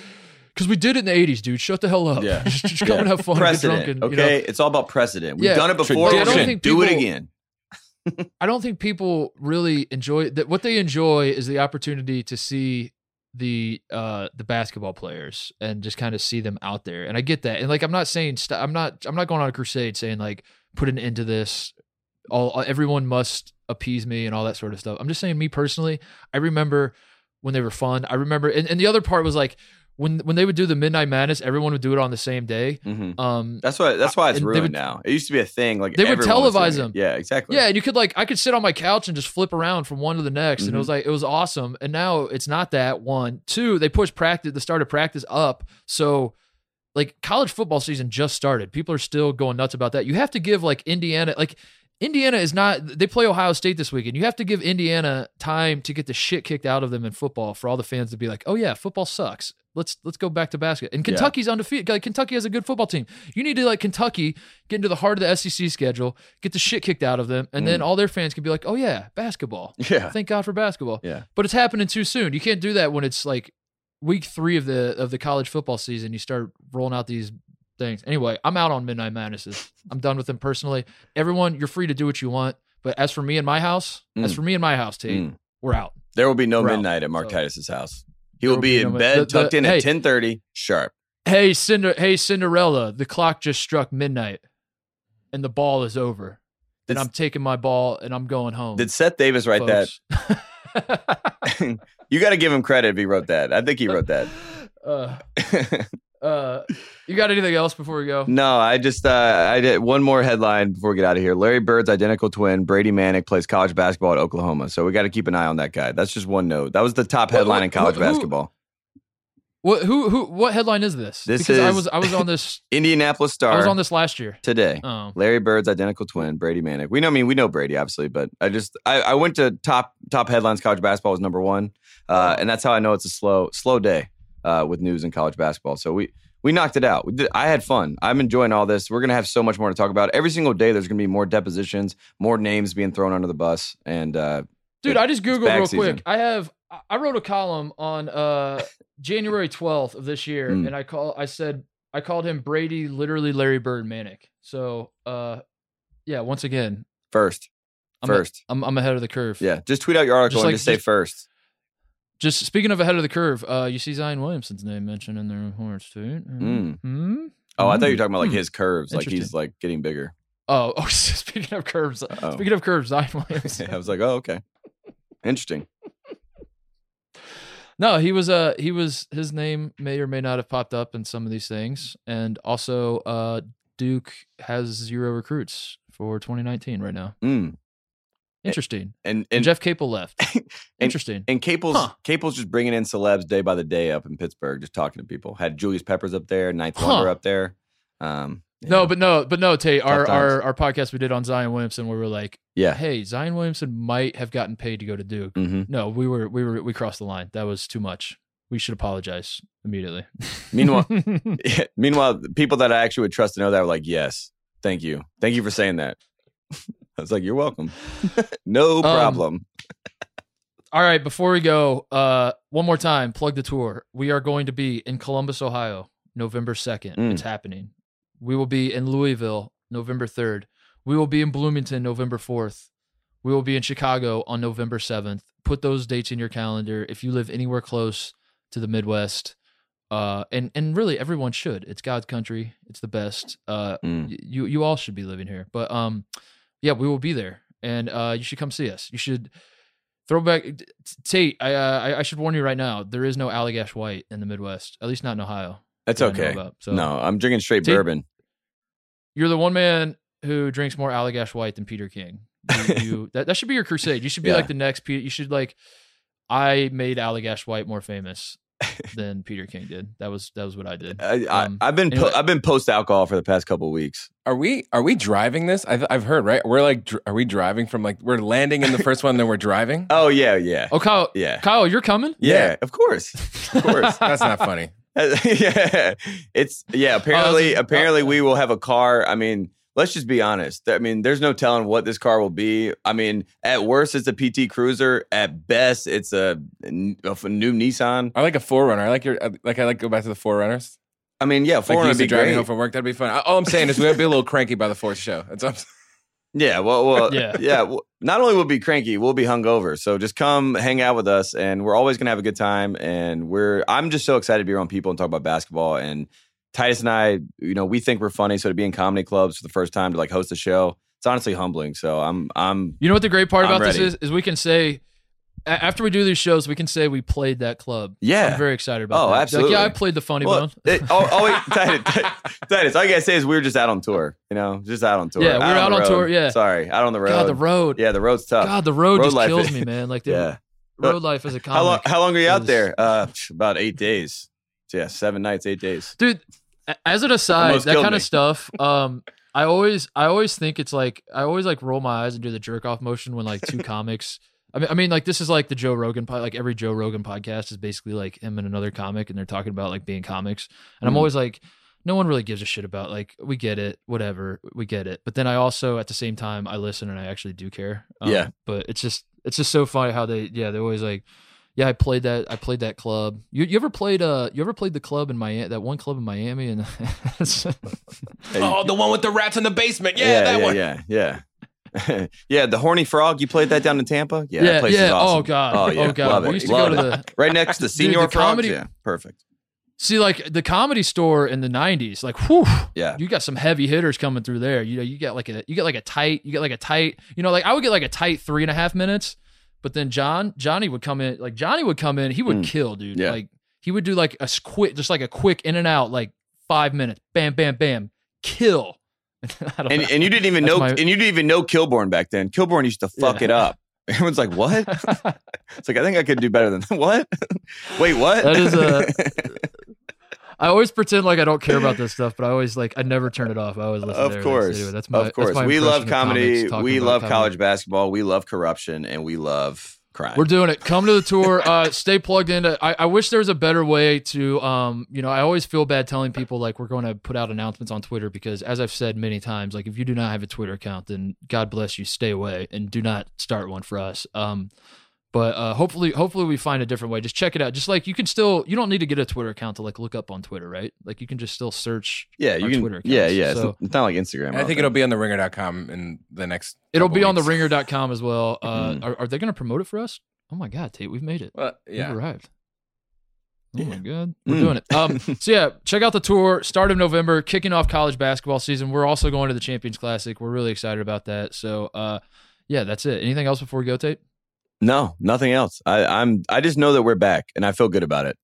cause we did it in the 80s dude shut the hell up Yeah. just, just come and have fun precedent. and okay, you know it's all about precedent. We've Yeah. done it before. Dude, I don't think do it again. I don't think people really enjoy that. What they enjoy is the opportunity to see the uh the basketball players and just kind of see them out there. And I get that. And like I'm not saying st- I'm not I'm not going on a crusade saying like put an end to this. All everyone must appease me and all that sort of stuff. I'm just saying me personally. I remember when they were fun. I remember and, and the other part was like when when they would do the midnight madness, everyone would do it on the same day. hmm Um That's why. That's why it's ruined would- now. It used to be a thing. Like They would televise them. Yeah, exactly. Yeah, and you could like I could sit on my couch and just flip around from one to the next, and it was like it was awesome. And now it's not that. One, two, they pushed practice the start of practice up, so like college football season just started. People are still going nuts about that. You have to give like Indiana like. Indiana is not. They play Ohio State this weekend. You have to give Indiana time to get the shit kicked out of them in football for all the fans to be like, "Oh yeah, football sucks. Let's let's go back to basket." And Yeah. Kentucky's undefeated. Like, Kentucky has a good football team. You need to like Kentucky get into the heart of the SEC schedule, get the shit kicked out of them, and then Mm. all their fans can be like, "Oh yeah, basketball. Yeah. Thank God for basketball." Yeah. But it's happening too soon. You can't do that when it's like week three of the of the college football season. You start rolling out these things. Anyway, I'm out on Midnight Madnesses. I'm done with them personally. Everyone, you're free to do what you want. But as for me and my house, as Mm. for me and my house, Tate, Mm. we're out. There will be no We're out. midnight at Mark So- Titus's house. He will will be be in no- bed, the- the- tucked in hey. at ten thirty sharp. Hey, Cinder, hey Cinderella, the clock just struck midnight, and the ball is over. And I'm taking my ball and I'm going home. Did Seth Davis write that? that? you got to give him credit if he wrote that. I think he wrote that. uh, uh, you got anything else before we go? no, I just uh, I did one more headline before we get out of here. Larry Bird's identical twin, Brady Manek, plays college basketball at Oklahoma. So we got to keep an eye on that guy. That's just one note. That was the top headline what- in college who- basketball. What? Who? Who? What headline is this? This because I is- was I was on this Indianapolis Star I was on this last year. today. Oh, Larry Bird's identical twin, Brady Manek. We know, I mean, we know Brady obviously, but I just I, I went to top top headlines. College basketball was number one, uh, and that's how I know it's a slow slow day uh, with news in college basketball. So we we knocked it out. We did, I had fun. I'm enjoying all this. We're gonna have so much more to talk about. Every single day, there's gonna be more depositions, more names being thrown under the bus, and uh, dude, I just googled real season. quick. I have I- wrote a column on uh January 12th of this year, Mm. and I call I said I called him Brady, literally Larry Bird Manek. So, uh, yeah, once again, first, I'm a- first, I'm I'm ahead of the curve. yeah, just tweet out your article Just and like- just say just- first. Just speaking of ahead of the curve, uh, you see Zion Williamson's name mentioned in the reports too. Mm. Hmm? Oh, I thought you were Mm. talking about like Hmm. his curves, like he's like getting bigger. Oh, oh, speaking of curves, Oh. speaking of curves, Zion Williamson. I was like, oh, okay, interesting. No, he was uh he was his name may or may not have popped up in some of these things. And also uh Duke has zero recruits for 2019 right now. Mm. Interesting. And And, and Jeff Capel left. Interesting. And Capel's Huh. Capel's just bringing in celebs day by the day up in Pittsburgh, just talking to people. Had Julius Peppers up there, Ninth Huh. Wonder up there. Um. No, but no, but no, Tate, our, our our podcast we did on Zion Williamson where we are like, yeah. hey, Zion Williamson might have gotten paid to go to Duke. hmm No, we were we were we crossed the line. That was too much. We should apologize immediately. Meanwhile, meanwhile, people that I actually would trust to know that were like, yes, thank you, thank you for saying that. I was like, "You're welcome. no Um, problem." All right, before we go, uh, one more time, plug the tour. We are going to be in Columbus, Ohio, November 2nd. Mm. It's happening. We will be in Louisville, November 3rd. We will be in Bloomington, November 4th. We will be in Chicago on November 7th. Put those dates in your calendar. If you live anywhere close to the Midwest, uh, and, and really everyone should. It's God's country. It's the best. Uh, Mm. y- you, you all should be living here. But um, yeah, we will be there. And uh, you should come see us. You should throw back Tate, I, uh, I should warn you right now. There is no Allagash White in the Midwest, at least not in Ohio. That's that okay. about. So no, I'm drinking straight Take- bourbon. you're the one man who drinks more Allagash White than Peter King. You, you that, that should be your crusade. You should be Yeah. like the next Peter. You should like. I made Allagash White more famous than Peter King did. That was that was what I did. I, I, Um, I've been po- I've been post alcohol for the past couple of weeks. Are we are we driving this? I've, I've heard right. We're like, dr- are we driving from like we're landing in the first one, then we're driving? Oh yeah, yeah, Oh, Kyle, yeah, Kyle, you're coming. yeah. Yeah. Of course, of course. That's not funny. yeah, it's yeah. Apparently, just- apparently, oh. we will have a car. I mean, let's just be honest. I mean, there's no telling what this car will be. I mean, at worst, it's a PT Cruiser. At best, it's a, a new Nissan. I like a 4Runner. I like your like. I like go back to the 4Runners. I mean, yeah, Like foreign you would be driving great. home from work. That'd be fun. All I'm saying is we'll be a little cranky by the fourth show. That's all I'm saying. Yeah, well, well, Yeah. yeah, well, not only will we be cranky, we'll be hungover. So just come hang out with us, and we're always gonna have a good time. And we're, I'm just so excited to be around people and talk about basketball. And Titus and I, you know, we think we're funny. So to be in comedy clubs for the first time to like host a show, it's honestly humbling. So I'm, I'm, You know what the great part I'm about this is? Is we can say after we do these shows, we can say we played that club. Yeah. I'm very excited about Oh, that. Like, absolutely. yeah, I played the funny well, bone. it, oh, oh, wait, Titus, Titus, all you gotta say is we were just out on tour. You know, just out on tour. Yeah, we were out the on road. tour, yeah. sorry, out on the road. God, the road. Yeah, the road's tough. God, the road, Road just kills is- me, man. Like the yeah. road life as a comic. How long? How long were you out there? Uh, about eight days. So yeah, seven nights, eight days. dude as an aside that kind me. of stuff um i always i always think it's like i always like roll my eyes and do the jerk off motion when like two comics I mean, I mean, like this is like the Joe Rogan pod. Like every Joe Rogan podcast is basically like him and another comic, and they're talking about like being comics. And I'm Mhm. always like, no one really gives a shit about like we get it, whatever, we get it. But then I also at the same time I listen and I actually do care. Um, Yeah. But it's just it's just so funny how they yeah they always like yeah I played that I played that club. You you ever played uh you ever played the club in Miami that one club in Miami and Oh, the one with the rats in the basement. Yeah, that yeah, one. Yeah, yeah, yeah. The horny frog. You played that down in Tampa. Yeah, that yeah place yeah is awesome. oh god Oh, yeah. god Love we it. used to Love go to it. the right next to Dude, Senior the Frogs. comedy- Yeah, perfect. see like the comedy store in the 90s like whew Yeah, you got some heavy hitters coming through there. You know, you get like a you get like a tight, you get like a tight, you know, like I would get like a tight three and a half minutes, but then John Johnny would come in, like Johnny would come in, he would Mm. kill, dude. Yeah. Like he would do like a quick, just like a quick in and out, like five minutes, bam, bam, bam, kill. And and you didn't even That's know, my- and you didn't even know Kilborn back then. Kilborn used to fuck Yeah. it up. Everyone's like, "What?" it's like I think I could do better than what? Wait, what? That is a- I always pretend like I don't care about this stuff, but I always like I never turn it off. I always listen. of everything. course, Anyway, that's my of course. my We love impression of comics comedy. We love comedy. college basketball. We love corruption, and we love crime. We're doing it. Come to the tour. Uh, stay plugged in. I, I wish there was a better way to. Um, you know, I always feel bad telling people like we're going to put out announcements on Twitter because, as I've said many times, like if you do not have a Twitter account, then God bless you. Stay away and do not start one for us. Um, but uh, hopefully, hopefully we find a different way. Just check it out. Just like you can still, you don't need to get a Twitter account to like look up on Twitter, right? Like you can just still search. yeah, you can. Twitter yeah, accounts. yeah. So- it's, it's not like Instagram. I think it'll be on the ringer.com in the next. It'll couple be on the weeks. ringer.com as well. Uh, Mhm. are, are they going to promote it for us? Oh my God, Tate, we've made it. Well, We've yeah. arrived. Oh my god, we're Mm. doing it. Um, so yeah, check out the tour. Start of November, kicking off college basketball season. We're also going to the Champions Classic. We're really excited about that. So, uh, yeah, that's it. Anything else before we go, Tate? No, nothing else. I, I'm. I just know that we're back, and I feel good about it.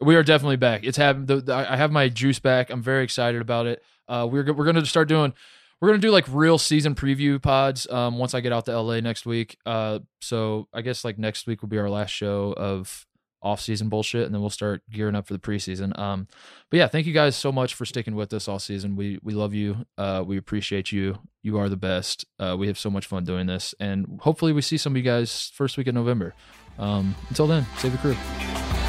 We are definitely back. It's the I have my juice back. I'm very excited about it. Uh, we're we're going to start doing. We're to do like real season preview pods. Um, once I get out to LA next week. Uh, so I guess like next week will be our last show of off season bullshit, and then we'll start gearing up for the preseason. Um, but yeah, thank you guys so much for sticking with us all season. We we love you. Uh, we appreciate you. You are the best. Uh, we have so much fun doing this, and hopefully we see some of you guys first week of November. Um, until then, save the crew.